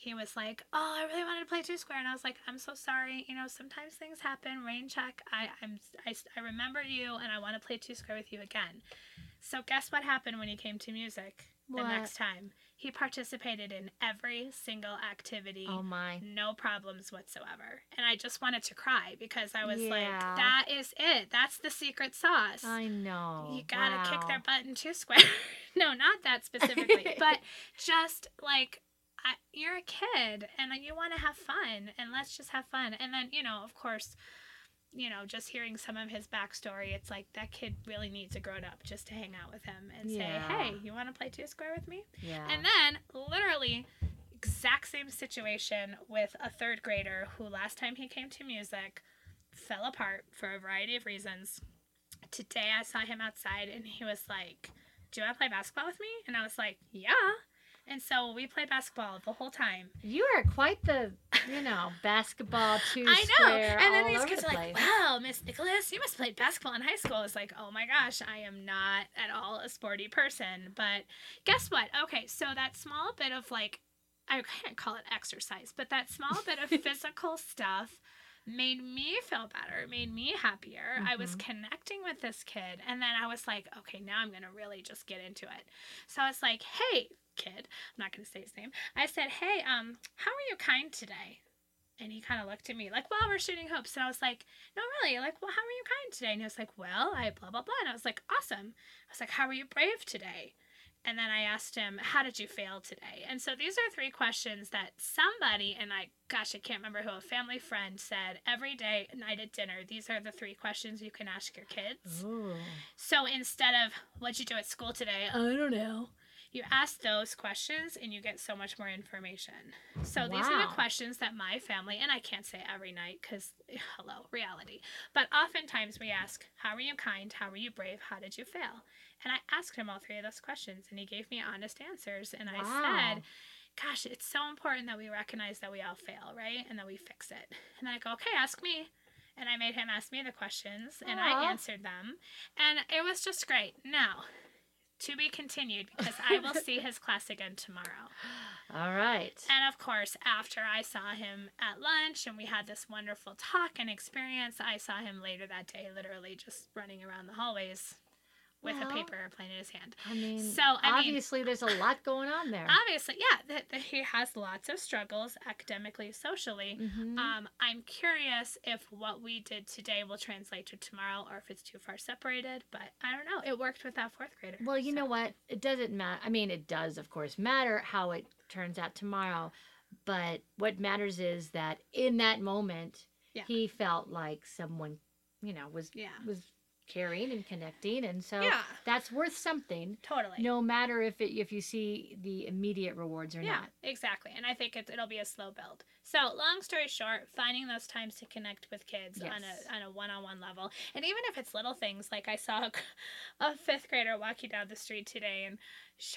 he was like, "Oh, I really wanted to play two square," and I was like, "I'm so sorry. You know, sometimes things happen. Rain check. I, I'm, I, I remember you, and I want to play two square with you again." So guess what happened when he came to music the next time? He participated in every single activity Oh my. no problems whatsoever. And I just wanted to cry because I was like, that is it. That's the secret sauce. I know. you gotta kick their Wow. butt in two square. [laughs] no, not that specifically, [laughs] but just like I, you're a kid and you want to have fun, and let's just have fun. And then you know, of course. You know, just hearing some of his backstory, it's like that kid really needs a grown up just to hang out with him and say, Yeah. "Hey, you want to play two square with me?" Yeah. And then, literally, exact same situation with a third grader who last time he came to music fell apart for a variety of reasons. Today I saw him outside and he was like, Do you want to play basketball with me? And I was like, Yeah. And so we play basketball the whole time. you are quite the, you know, [laughs] basketball two I know. And then these kids the are like. Wow, Miss Nicholas, you must play basketball in high school. It's like, oh my gosh, I am not at all a sporty person. But guess what? Okay, so that small bit of like I can't call it exercise, but that small bit of [laughs] physical stuff made me feel better, made me happier. I was Mhm. connecting with this kid, and then I was like, okay, now I'm gonna really just get into it. So I was like, hey, kid, I'm not gonna say his name. I said, hey, um, how are you kind today? And he kind of looked at me like, well, we're shooting hoops. And I was like, no, really? Like, well, how are you kind today? And he was like, well, I blah, blah, blah. And I was like, awesome. I was like, how are you brave today? And then I asked him, how did you fail today? And so these are three questions that somebody, and I, gosh, I can't remember who, a family friend said every day, night at dinner, these are the three questions you can ask your kids. Ooh. So instead of, what'd you do at school today? I don't know. You ask those questions and you get so much more information. So these are the questions that my family, and I can't say every night because, [laughs] hello, reality. But oftentimes we ask, How were you kind? How were you brave? How did you fail? And I asked him all three of those questions and he gave me honest answers. And I Wow. said, Gosh, it's so important that we recognize that we all fail, right? And that we fix it. And then I go, Okay, ask me. And I made him ask me the questions and I answered them. And it was just great. Now, to be continued because I will see his [laughs] class again tomorrow. All right. And of course, after I saw him at lunch and we had this wonderful talk and experience, I saw him later that day, literally just running around the hallways with Well, a paper airplane in his hand. I mean, So, I mean- obviously there's a lot going on there. Obviously, yeah, that, that he has lots of struggles academically, socially. Mhm. Um, I'm curious if what we did today will translate to tomorrow or if it's too far separated, but I don't know. It worked with that fourth grader. Well, you so. know what? It doesn't matter. I mean, it does, of course, matter how it turns out tomorrow. But what matters is that in that moment, Yeah. he felt like someone, you know, was Yeah. was caring and connecting, and so Yeah. that's worth something. Totally. No matter if it, if you see the immediate rewards or Yeah, not. exactly. And I think it, it'll be a slow build. So, long story short, finding those times to connect with kids on a on a one on one level, and even if it's little things, like I saw a, [laughs] a fifth grader walking down the street today, and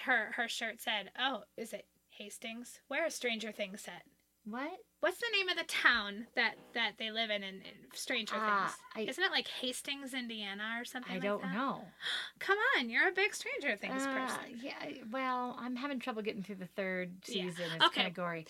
her her shirt said, "Oh, is it Hastings? Where Where is Stranger Things set? What? What's the name of the town that that they live in in, in Stranger Ah, Things? I- Isn't it like Hastings, Indiana, or something? I like don't that? know. [gasps] Come on, you're a big Stranger Things Uh, person. yeah, well, I'm having trouble getting through the third Yeah. season. It's Okay. kind of gory.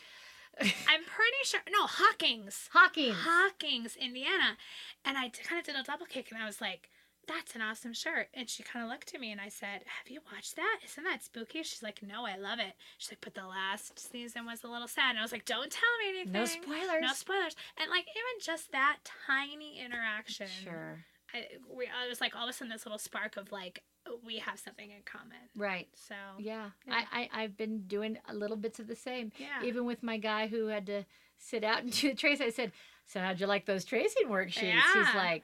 I'm pretty sure. No, Hawkins. Hawkins. Hawkins, Indiana. And I kind of did a double kick and I was like, that's an awesome shirt. And she kind of looked at me and I said, Have you watched that? Isn't that spooky? She's like, No, I love it. She's like, But the last season was a little sad. And I was like, Don't tell me anything. no spoilers. No spoilers. And like, even just that tiny interaction. Sure. I, we, I was like, all of a sudden, this little spark of like, we have something in common. Right. So, Yeah. Yeah. I, I, I've been doing a little bits of the same. yeah. Even with my guy who had to sit out and do the trace, I said, So how'd you like those tracing worksheets? He's like,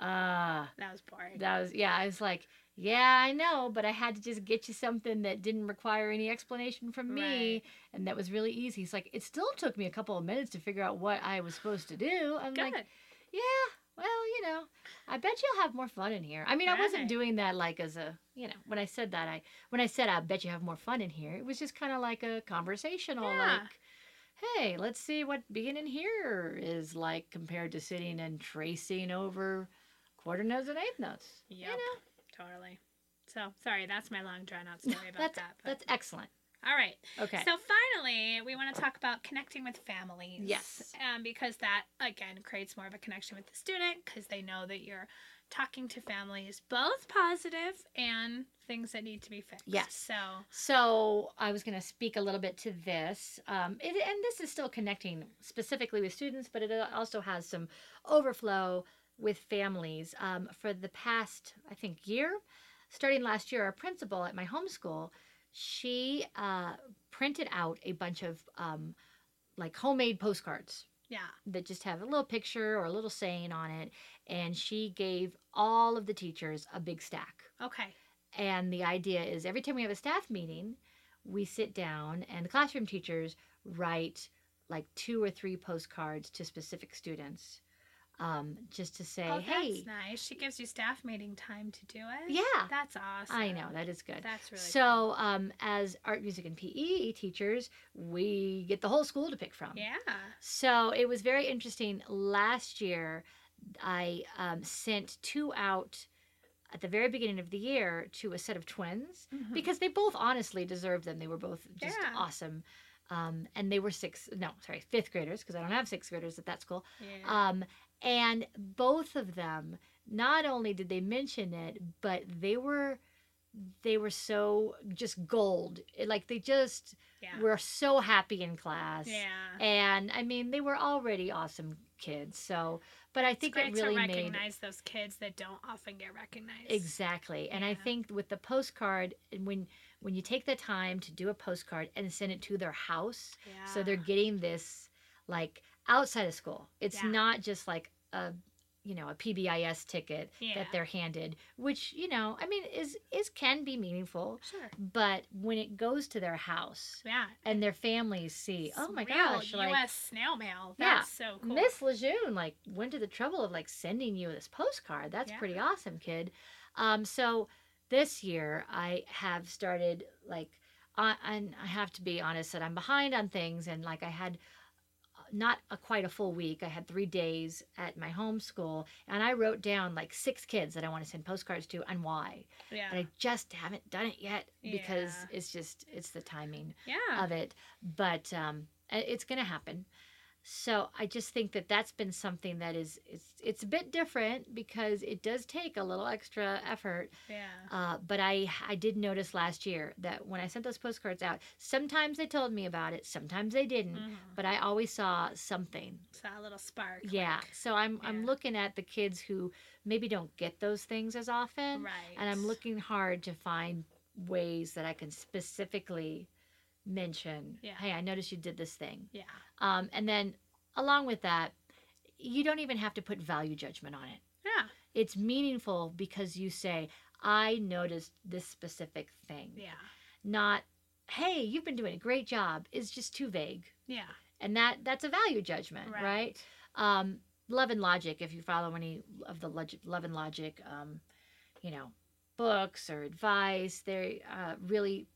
uh that was boring. that was yeah, I was like, Yeah, I know, but I had to just get you something that didn't require any explanation from me Right. and that was really easy. He's like, It still took me a couple of minutes to figure out what I was supposed to do. I'm Good. like, Yeah, well, you know, I bet you'll have more fun in here. I mean, I wasn't doing that like as a, you know, when I said that, I when I said I bet you have more fun in here, it was just kind of like a conversational, Yeah. like, hey, let's see what being in here is like compared to sitting and tracing over quarter notes and eighth notes. Yep. You know, Totally. So, sorry, that's my long drawn out story about that's that. But... that's excellent. All right. Okay. So finally, we want to talk about connecting with families. Yes. Um, because that again creates more of a connection with the student because they know that you're talking to families, both positive and things that need to be fixed. Yes. So So I was going to speak a little bit to this, um, it, and this is still connecting specifically with students, but it also has some overflow with families. Um, for the past, I think, year, starting last year, our principal at my homeschool, she uh, printed out a bunch of um, like homemade postcards yeah. that just have a little picture or a little saying on it, and she gave all of the teachers a big stack. Okay. And the idea is every time we have a staff meeting, we sit down and the classroom teachers write like two or three postcards to specific students um, just to say, oh, hey, that's nice. She gives you staff meeting time to do it. yeah, That's awesome. I know, that is good. That's really so, um, as art, music, and PE teachers, we get the whole school to pick from. Yeah. So it was very interesting. Last year, I um, sent two out at the very beginning of the year to a set of twins Mhm. because they both honestly deserved them. They were both just Yeah. awesome. Um, and they were six, no, sorry, fifth graders because I don't have sixth graders at that school. yeah. Um, and both of them, not only did they mention it, but they were they were so just gold. Like they just yeah. were so happy in class. yeah. And I mean, they were already awesome kids. So, but I think it's it really to made those kids that don't often get recognized. exactly. And I think with the postcard, and when when you take the time to do a postcard and send it to their house, Yeah. so they're getting this like outside of school. It's Yeah. not just like a you know a PBIS ticket Yeah. that they're handed, which you know I mean is is can be meaningful, Sure. but when it goes to their house Yeah. and their families see, oh my gosh, like U.S. snail mail. Yeah. So cool. Miss Lejeune like went to the trouble of like sending you this postcard. That's Yeah. pretty awesome, kid. Um, so this year I have started like, I, and I have to be honest that I'm behind on things, and like I had not a quite a full week. I had three days at my homeschool, and I wrote down like six kids that I want to send postcards to and why. yeah. And I just haven't done it yet because Yeah. it's just it's the timing yeah. of it, but um, it's going to happen. So I just think that that's been something that is it's it's a bit different because it does take a little extra effort. yeah. Uh, but I I did notice last year that when I sent those postcards out, sometimes they told me about it, sometimes they didn't, Mhm. but I always saw something. So a little spark. Yeah. like- So I'm I'm looking at the kids who maybe don't get those things as often right. and I'm looking hard to find ways that I can specifically mention, Yeah. hey, I noticed you did this thing. Yeah. Um, and then along with that, you don't even have to put value judgment on it. Yeah. It's meaningful because you say, I noticed this specific thing. Yeah. Not, hey, you've been doing a great job is just too vague. Yeah. And that that's a value judgment, right? Um, Love and Logic, if you follow any of the Log- Love and Logic, um, you know, books or advice, they uh, really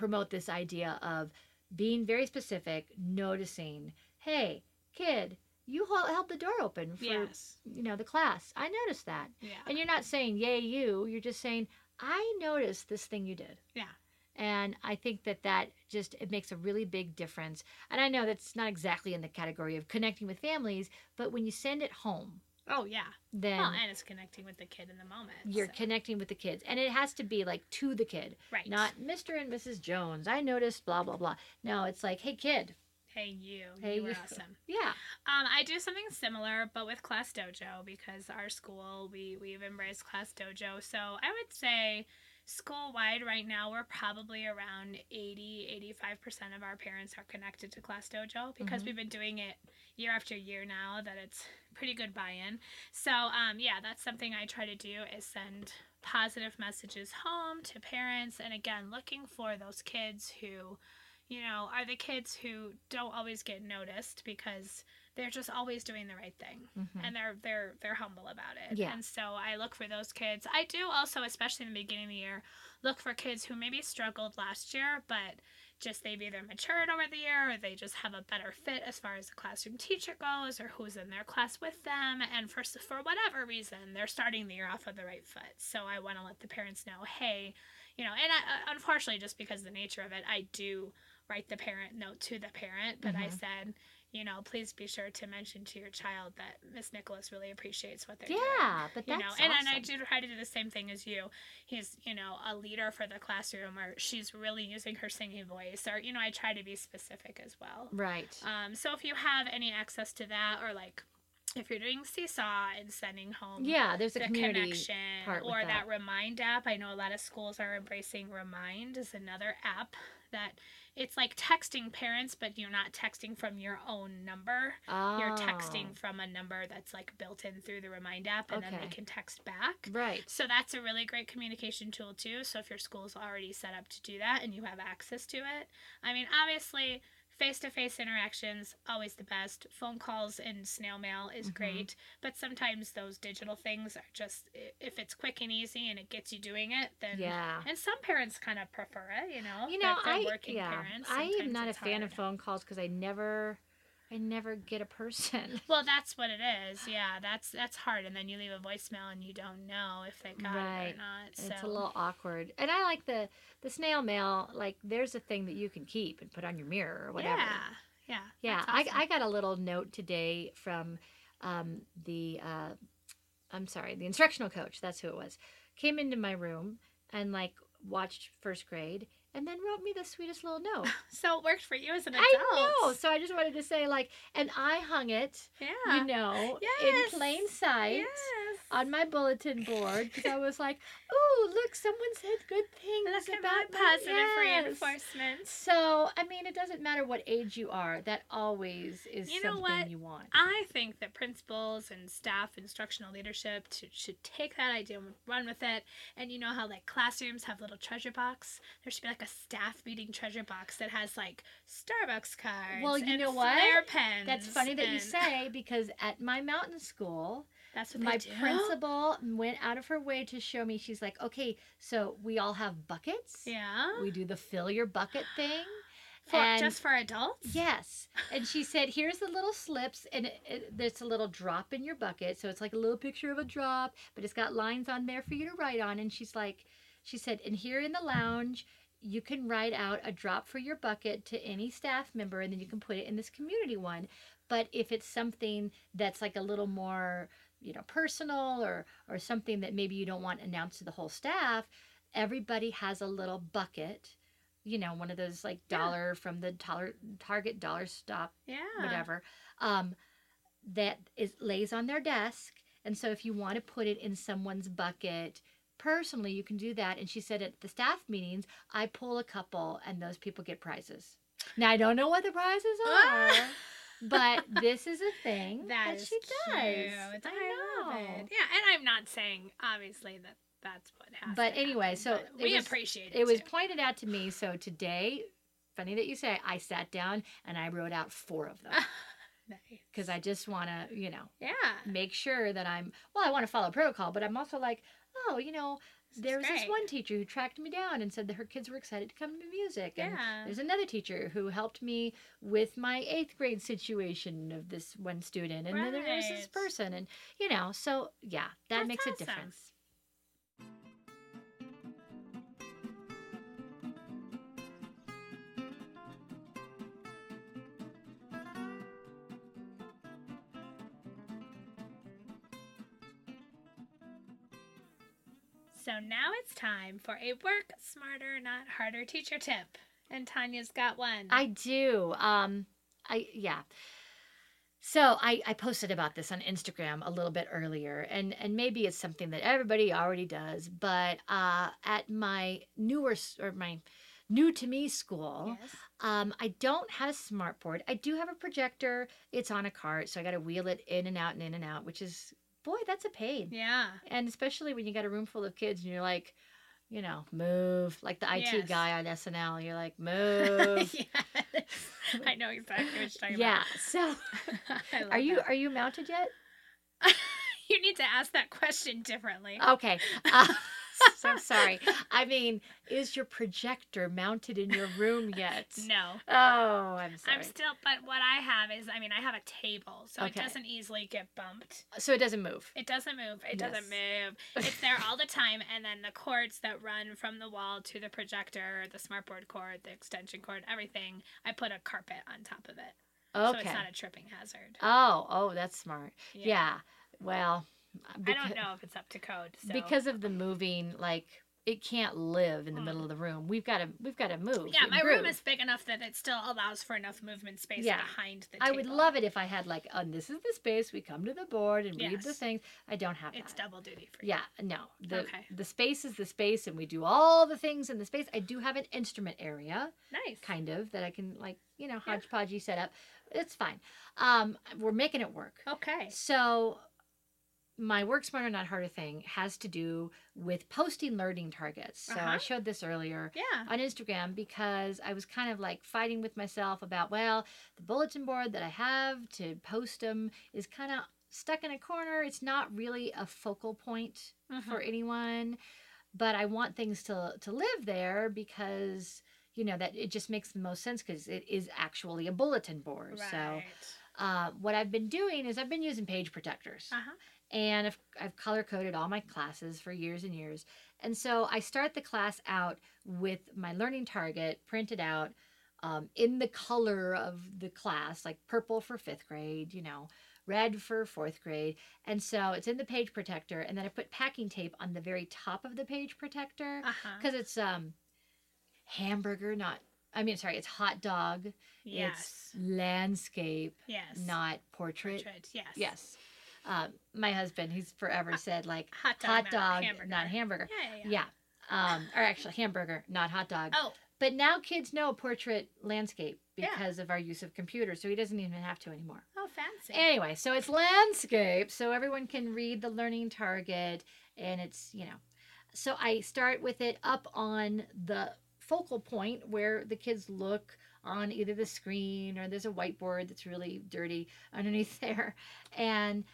promote this idea of being very specific, noticing, hey, kid, you hel- held the door open for Yes. you know the class. I noticed that, Yeah. and you're not saying yay you. You're just saying I noticed this thing you did. Yeah. And I think that that just it makes a really big difference. And I know that's not exactly in the category of connecting with families, but when you send it home, Oh yeah. then Well, and it's connecting with the kid in the moment. you're so- connecting with the kids. And it has to be like to the kid, right. not Mr. and Mrs. Jones. I noticed blah blah blah. No, it's like, "Hey kid." Hey you. Hey, you were you. awesome. [laughs] Yeah. Um, I do something similar, but with Class Dojo because our school we we've embraced Class Dojo. So I would say school wide right now we're probably around 80 85% of our parents are connected to Class Dojo because Mhm. we've been doing it year after year now that it's pretty good buy-in. So um, yeah, that's something I try to do is send positive messages home to parents and again looking for those kids who you know, are the kids who don't always get noticed because they're just always doing the right thing Mhm. and they're they're they're humble about it. Yeah. And so I look for those kids. I do also, especially in the beginning of the year, look for kids who maybe struggled last year, but just they've either matured over the year or they just have a better fit as far as the classroom teacher goes or who's in their class with them. And for for whatever reason they're starting the year off on the right foot. So i want to let the parents know hey you know and I, unfortunately just because of the nature of it i do write the parent note to the parent. But i Mhm. said you know please be sure to mention to your child that miss nicholas really appreciates what they're doing Yeah, but you that's know and, and i awesome. do try to do the same thing as you he's you know a leader for the classroom or she's really using her singing voice or you know i try to be specific as well Right. um, so if you have any access to that or like if you're doing seesaw and sending home yeah, there's a the community connection part with or that. that remind app i know a lot of schools are embracing remind is another app that it's like texting parents but you're not texting from your own number you're Oh, texting ah. from a number that's like built in through the remind app and then they can text back Right. so that's a really great communication tool too. So if your school's already set up to do that and you have access to it, I mean, obviously, face-to-face interactions always the best. Phone calls and snail mail is Mhm. great, but sometimes those digital things are just if it's quick and easy and it gets you doing it, then Yeah. And some parents kind of prefer it, you know. You know, I working yeah, parents. I am not a fan of phone calls because I never, I never get a person. [laughs] [laughs] Well, that's what it is. Yeah, that's that's hard, and then you leave a voicemail and you don't know if they got it or not. So It's a little awkward, and I like the the snail mail. Like, there's a thing that you can keep and put on your mirror or whatever. Yeah, yeah, Yeah, that's I. I got a little note today from um, the, uh, I'm sorry, the instructional coach. That's who it was. Came into my room and like watched first grade, and then wrote me the sweetest little note. [laughs] So it worked for you as an adult. I know. So I just wanted to say like, and I hung it, Yeah. you know, Yes. in plain sight. On my bulletin board because I was like, "Oh, look! Someone said good things Look about positive yes." reinforcement. So, I mean, it doesn't matter what age you are. That always is You know something what? you want. I think that principals and staff, instructional leadership, to, should take that idea and run with it. And you know how like classrooms have little treasure box. There should be like a staff meeting treasure box that has like Starbucks cards. Well, you and know what? Pens. That's funny that you say because at my mountain school, That's what my principal went out of her way to show me. She's like, "Okay, so we all have buckets. Yeah. We do the fill your bucket [gasps] thing." For, and- just for adults. Yes. And she said, [laughs] here's the little slips, and it, it, there's a little drop in your bucket. So it's like a little picture of a drop, but it's got lines on there for you to write on. And she's like, she said, and here in the lounge, you can write out a drop for your bucket to any staff member, and then you can put it in this community one. But if it's something that's like a little more, you know, personal or or something that maybe you don't want announced to the whole staff, everybody has a little bucket you know, one of those like Yeah. dollar from the dollar Target dollar stop, Yeah. whatever, um, that is lays on their desk. And so if you want to put it in someone's bucket, personally, you can do that. And she said at the staff meetings, I pull a couple, and those people get prizes. Now I don't know what the prizes are. But this is a thing [laughs] that, That she does. cute. I, love it. Yeah, and I'm not saying obviously that that's what has. But anyway, happen, so but we was- appreciate it. It was pointed out to me. So today, funny that you say, I sat down and I wrote out four of them [laughs] nice. because I just want to, you know, Yeah, make sure that I'm, well, I want to follow protocol, but I'm also like, oh, you know, there was this one teacher who tracked me down and said that her kids were excited to come to music. And Yeah. there's another teacher who helped me with my eighth grade situation of this one student. And then there's this person. And, you know, so yeah, that That's makes a difference. So now it's time for a work smarter, not harder teacher tip. And Tanya's got one. I do. Um, I yeah. So I, I posted about this on Instagram a little bit earlier, and and maybe it's something that everybody already does, but uh, at my newer or my new to me school, yes. um, I don't have a smart board. I do have a projector. It's on a cart, so I got to wheel it in and out and in and out, which is boy, that's a pain. Yeah. And especially when you got a room full of kids and you're like, you know, move like the IT Yes. guy on SNL. You're like, [laughs] move. yes. I know exactly what you're talking about. yeah. So, about. [laughs] I [laughs] love are you that. are you mounted yet? you need to ask that question differently. Okay. Uh, so sorry. I mean, is your projector mounted in your room [laughs] yet? No. Oh, I'm sorry. I'm still, but what I have is, I mean, I have a table, so Okay. it doesn't easily get bumped. so it doesn't move. It doesn't move. It Yes. doesn't move. It's there all the time, and then the cords that run from the wall to the projector, the smartboard cord, the extension cord, everything. I put a carpet on top of it, so it's not a tripping hazard. oh, oh, that's smart. Yeah. Well, I don't know if it's up to code. So. because of the moving, like it can't live in the Mm. middle of the room. We've got to we've got to move. yeah, my room is big enough that it still allows for enough movement space Yeah. behind the I table. would love it if I had like, oh, this is the space we come to the board and read the things. I don't have It's that. double duty for you. Yeah, no. The Okay. the space is the space and we do all the things in the space. I do have an instrument area, Nice. kind of, that I can like, you know, Yeah. hodgepodgey set up. It's fine. Um, we're making it work. Okay. So my work smarter not harder thing has to do with posting learning targets. So I Uh-huh. showed this earlier Yeah. on Instagram because I was kind of like fighting with myself about, well, the bulletin board that I have to post them is kind of stuck in a corner. It's not really a focal point Mhm. for anyone, but I want things to to live there because you know that it just makes the most sense because it is actually a bulletin board. So uh, what I've been doing is I've been using page protectors Uh huh. And I've, I've color coded all my classes for years and years. And so I start the class out with my learning target printed out um, in the color of the class, like purple for fifth grade, you know, red for fourth grade. And so it's in the page protector. And then I put packing tape on the very top of the page protector because it's um, hamburger, not, I mean, sorry, it's hot dog. Yes. It's landscape, Yes. not portrait. portrait. Yes. Yes. Um, my husband, he's forever said like Hot dog. hot not hamburger. not hamburger. Yeah. Yeah. yeah. Yeah. Um, or actually hamburger, not hot dog. Oh. But now kids know portrait landscape Yeah. because of our use of computers, so he doesn't even have to anymore. Oh, fancy. Anyway, so it's landscape, so everyone can read the learning target, and it's you know, so I start with it up on the focal point where the kids look on either the screen or there's a whiteboard that's really dirty underneath [laughs] there, and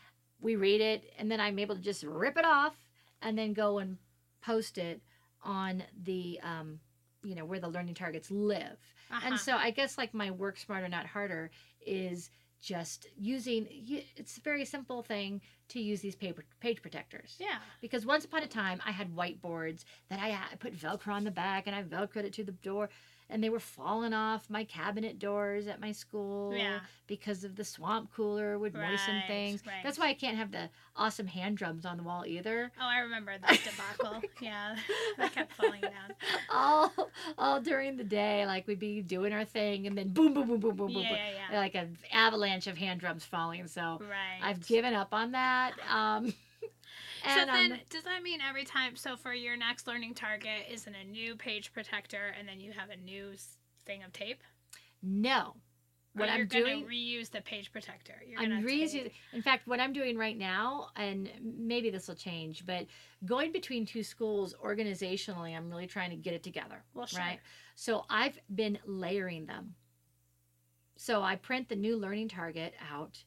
we read it, and then I'm able to just rip it off and then go and post it on the um, you know where the learning targets live. Uh-huh. And so I guess like my work smarter, not harder is just using it's a very simple thing to use these paper page protectors Yeah. because once upon a time I had whiteboards that I, I put velcro on the back and I velcroed it to the door and they were falling off my cabinet doors at my school Yeah. because of the swamp cooler would moisten Right, things right. that's why I can't have the awesome hand drums on the wall either Oh, I remember that [laughs] debacle. yeah. [laughs] That kept falling down. all all during the day like we'd be doing our thing and then boom boom boom boom boom boom, Yeah, boom yeah, yeah. like an avalanche of hand drums falling so Right. I've given up on that. Um, And so then, um, does that mean every time? So for your next learning target, isn't a new page protector, and then you have a new thing of tape? no. What or I'm you're doing, reuse the page protector. You're I'm reusing. In fact, what I'm doing right now, and maybe this will change, but going between two schools organizationally, I'm really trying to get it together. Well, sure. Right. So I've been layering them. So I print the new learning target out,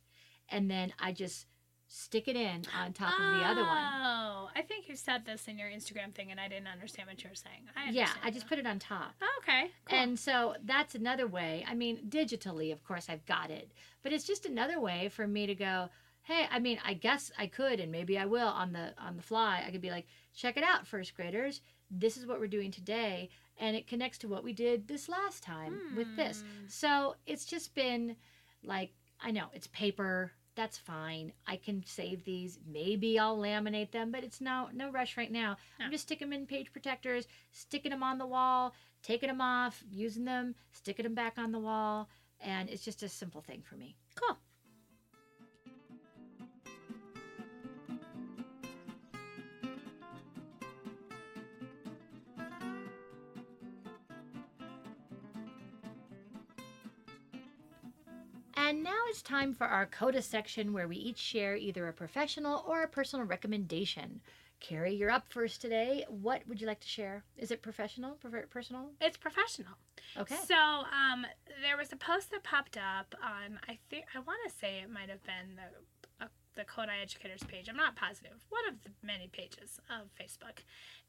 and then I just stick it in on top of the other one. Oh, I think you said this in your Instagram thing, and I didn't understand what you were saying. I Yeah, I just put it on top. Oh, okay. Cool. And so that's another way. I mean, digitally, of course, I've got it, but it's just another way for me to go. Hey, I mean, I guess I could, and maybe I will on the on the fly. I could be like, check it out, first graders. This is what we're doing today, and it connects to what we did this last time with this. Hmm. So it's just been like, I know it's paper. That's fine. I can save these. Maybe I'll laminate them, but it's no no rush right now. No. I'm just sticking them in page protectors, sticking them on the wall, taking them off, using them, sticking them back on the wall, and it's just a simple thing for me. Cool. And now it's time for our CODA section where we each share either a professional or a personal recommendation. Carrie, you're up first today. What would you like to share? Is it professional, personal? It's professional. Okay. So, um, there was a post that popped up on I think I want to say it might have been the uh, the Kodály Educators page. I'm not positive. One of the many pages of Facebook,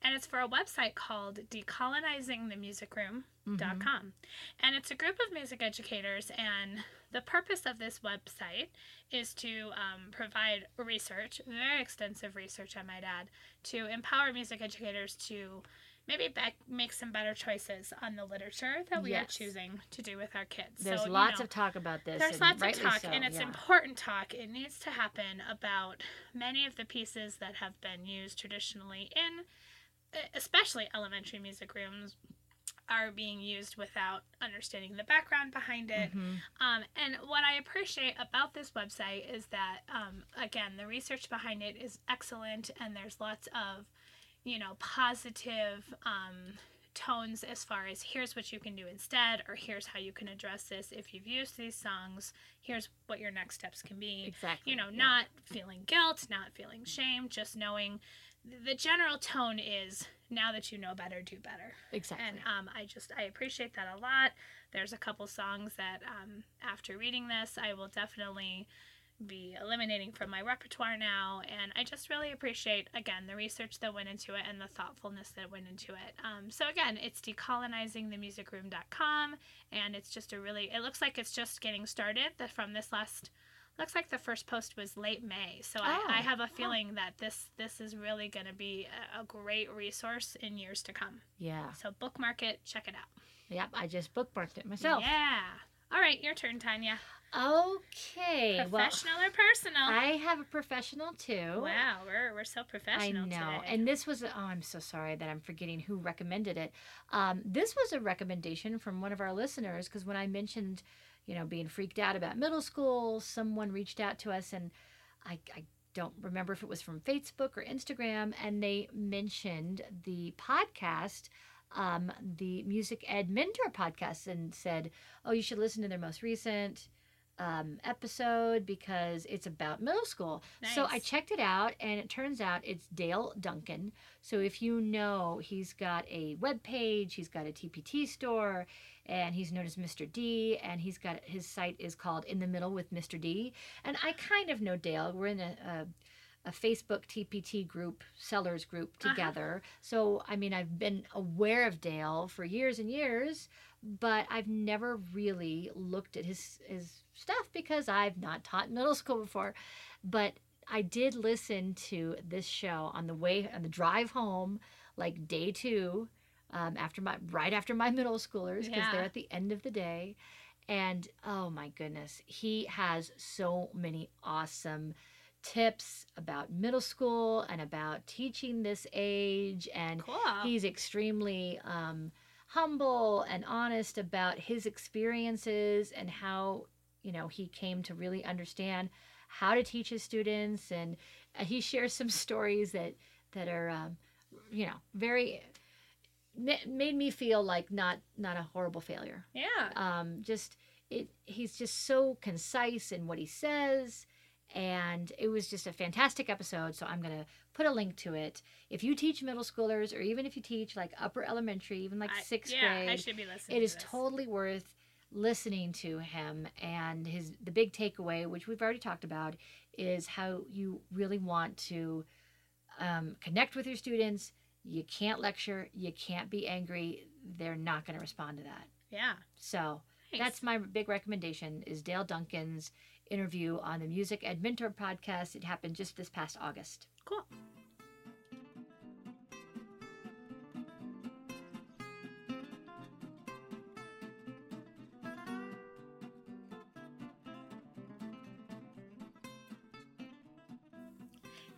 and it's for a website called decolonizingthemusicroom.com, Mhm. and it's a group of music educators. And the purpose of this website is to um, provide research, very extensive research, I might add, to empower music educators to maybe back, make some better choices on the literature that we Yes. are choosing to do with our kids. There's So, you lots know, of talk about this. there's lots of talk, so, and it's yeah. important talk. It needs to happen about many of the pieces that have been used traditionally in, especially elementary music rooms, are being used without understanding the background behind it. Mhm. Um, and what I appreciate about this website is that, um, again, the research behind it is excellent, and there's lots of, you know, positive um, tones as far as here's what you can do instead, or here's how you can address this if you've used these songs. Here's what your next steps can be. Exactly. You know, yeah. not feeling guilt, not feeling shame, just knowing the general tone is now that you know better, do better. exactly. And um, I just I appreciate that a lot. There's a couple songs that um, after reading this, I will definitely be eliminating from my repertoire now. And I just really appreciate again the research that went into it and the thoughtfulness that went into it. Um, so again, it's decolonizingthemusicroom.com, and it's just a really it looks like it's just getting started. The, from this last. Looks like the first post was late May, so Oh, I, I have a huh. feeling that this this is really going to be a, a great resource in years to come. yeah. So bookmark it, check it out. Yep. I just bookmarked it myself. Yeah. All right, your turn, Tanya. Okay. Well, Professional or personal? I have a professional too. wow, we're, we're so professional. I know. today. And this was, oh, I'm so sorry that I'm forgetting who recommended it. Um, this was a recommendation from one of our listeners because when I mentioned, you know, being freaked out about middle school, someone reached out to us and I, I don't remember if it was from Facebook or Instagram, and they mentioned the podcast. Um, the Music Ed Mentor podcast and said, Oh, you should listen to their most recent um, episode because it's about middle school. So I checked it out, and it turns out it's Dale Duncan. So if you know, he's got a web page, he's got a TPT store, and he's known as Mr. D. And he's got his site is called In the Middle with Mr. D. And I kind of know Dale. We're in a, a a Facebook TPT group, sellers group Uh-huh. together. So, I mean, I've been aware of Dale for years and years, but I've never really looked at his his stuff because I've not taught middle school before. But I did listen to this show on the way on the drive home, like day two, um, after my right after my [laughs] middle schoolers because they're at the end of the day, and oh my goodness, he has so many awesome tips about middle school and about teaching this age. And cool. he's extremely um, humble and honest about his experiences and how you know he came to really understand how to teach his students, and uh, he shares some [laughs] stories that that are, um, you know, very made me feel like not not a horrible failure. Yeah. Um, just it, he's just so concise in what he says, and it was just a fantastic episode. So I'm gonna put a link to it. If you teach middle schoolers, or even if you teach like upper elementary, even like I- sixth yeah, I grade, should be listening. it to is this. totally worth listening to him and his the big takeaway which we've already talked about is how you really want to um, connect with your students you can't lecture you can't be angry they're not going to respond to that Yeah. so Nice. that's my big recommendation is dale duncan's interview on the music ed mentor podcast it happened just this past august cool.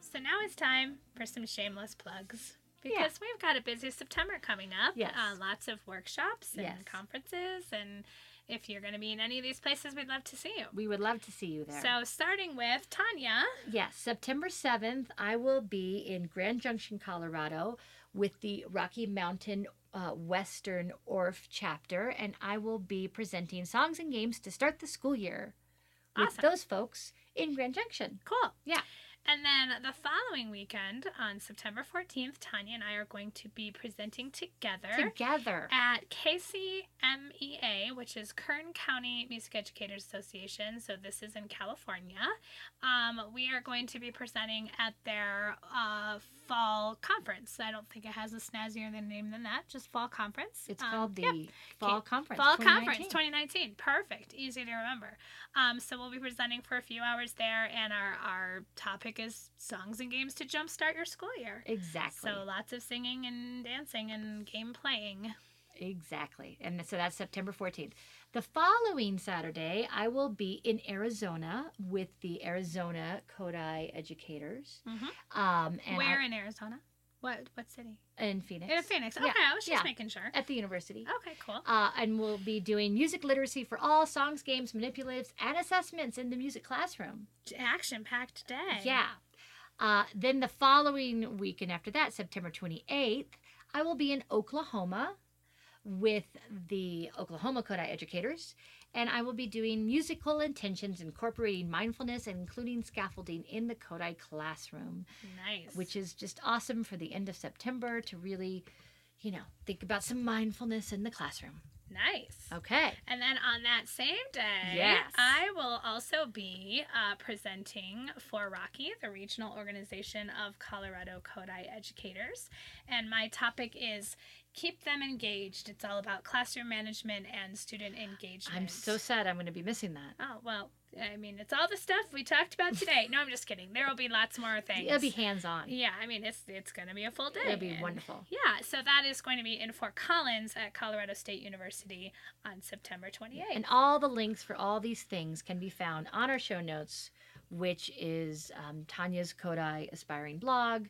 So now it's time for some shameless plugs. Because Yeah. we've got a busy September coming up. Yes. Uh, lots of workshops and Yes. conferences. And if you're going to be in any of these places, we'd love to see you. we would love to see you there So, starting with Tanya. Yes, September 7th, I will be in Grand Junction, Colorado with the Rocky Mountain uh, Western Orff chapter, and I will be presenting songs and games to start the school year with Awesome. those folks in Grand Junction. Cool. Yeah. And then the following weekend, on September 14th, Tanya and I are going to be presenting together Together. at KCMEA, which is Kern County Music Educators Association. So this is in California. Um, we are going to be presenting at their uh, fall conference. I don't think it has a snazzier than name than that. Just fall conference. It's Um, called the. Fall Conference. Fall 2019. Conference 2019. Perfect. Easy to remember. Um, so we'll be presenting for a few hours there, and our, our topic is songs and games to jumpstart your school year. Exactly. So lots of singing and dancing and game playing. Exactly. And so that's September 14th. The following Saturday, I will be in Arizona with the Arizona Kodály educators. Mhm. Um, and Where I- in Arizona? What what city? in Phoenix. In Phoenix. Okay, Yeah, I was just yeah. making sure. At the university. Okay, cool. Uh, and we'll be doing music literacy for all songs, games, manipulatives, and assessments in the music classroom. Action packed day. Yeah. Uh, then the following weekend after that, September 28th, I will be in Oklahoma with the Oklahoma Kodály educators, and I will be doing musical intentions incorporating mindfulness and including scaffolding in the Kodály classroom, Nice. which is just awesome for the end of September to really, you know, think about some mindfulness in the classroom. nice. Okay. And then on that same day, Yes. I will also be uh, presenting for Rocky, the regional organization of Colorado Kodály educators. And my topic is keep them engaged. It's all about classroom management and student engagement. I'm so sad I'm going to be missing that. Oh, well, I mean, it's all the stuff we talked about today. No, I'm just kidding. There will be lots more [laughs] things. It'll be hands on. Yeah, I mean, it's it's going to be a full day. It'll be and- wonderful. Yeah, so that is going to be in Fort Collins at Colorado State University on September 28th. And all the links for all these things can be found on our show notes, which is um, Tanya's Kodály Aspiring blog.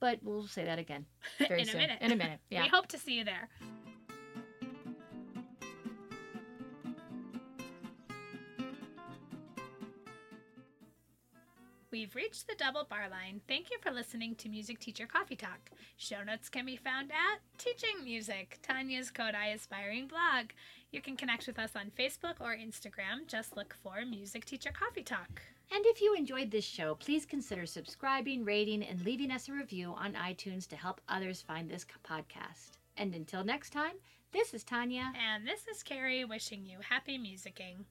But we'll say that again [laughs] very In a soon. minute. In a minute. [laughs] Yeah. We hope to see you there. We've reached the double bar line. Thank you for listening to Music Teacher Coffee Talk. Show notes can be found at Teaching Music, Tanya's Kodály Aspiring blog. You can connect with us on Facebook or Instagram. Just look for Music Teacher Coffee Talk. And if you enjoyed this show, please consider subscribing, rating, and leaving us a review on iTunes to help others find this podcast. And until next time, this is Tanya. And this is Carrie wishing you happy musicking.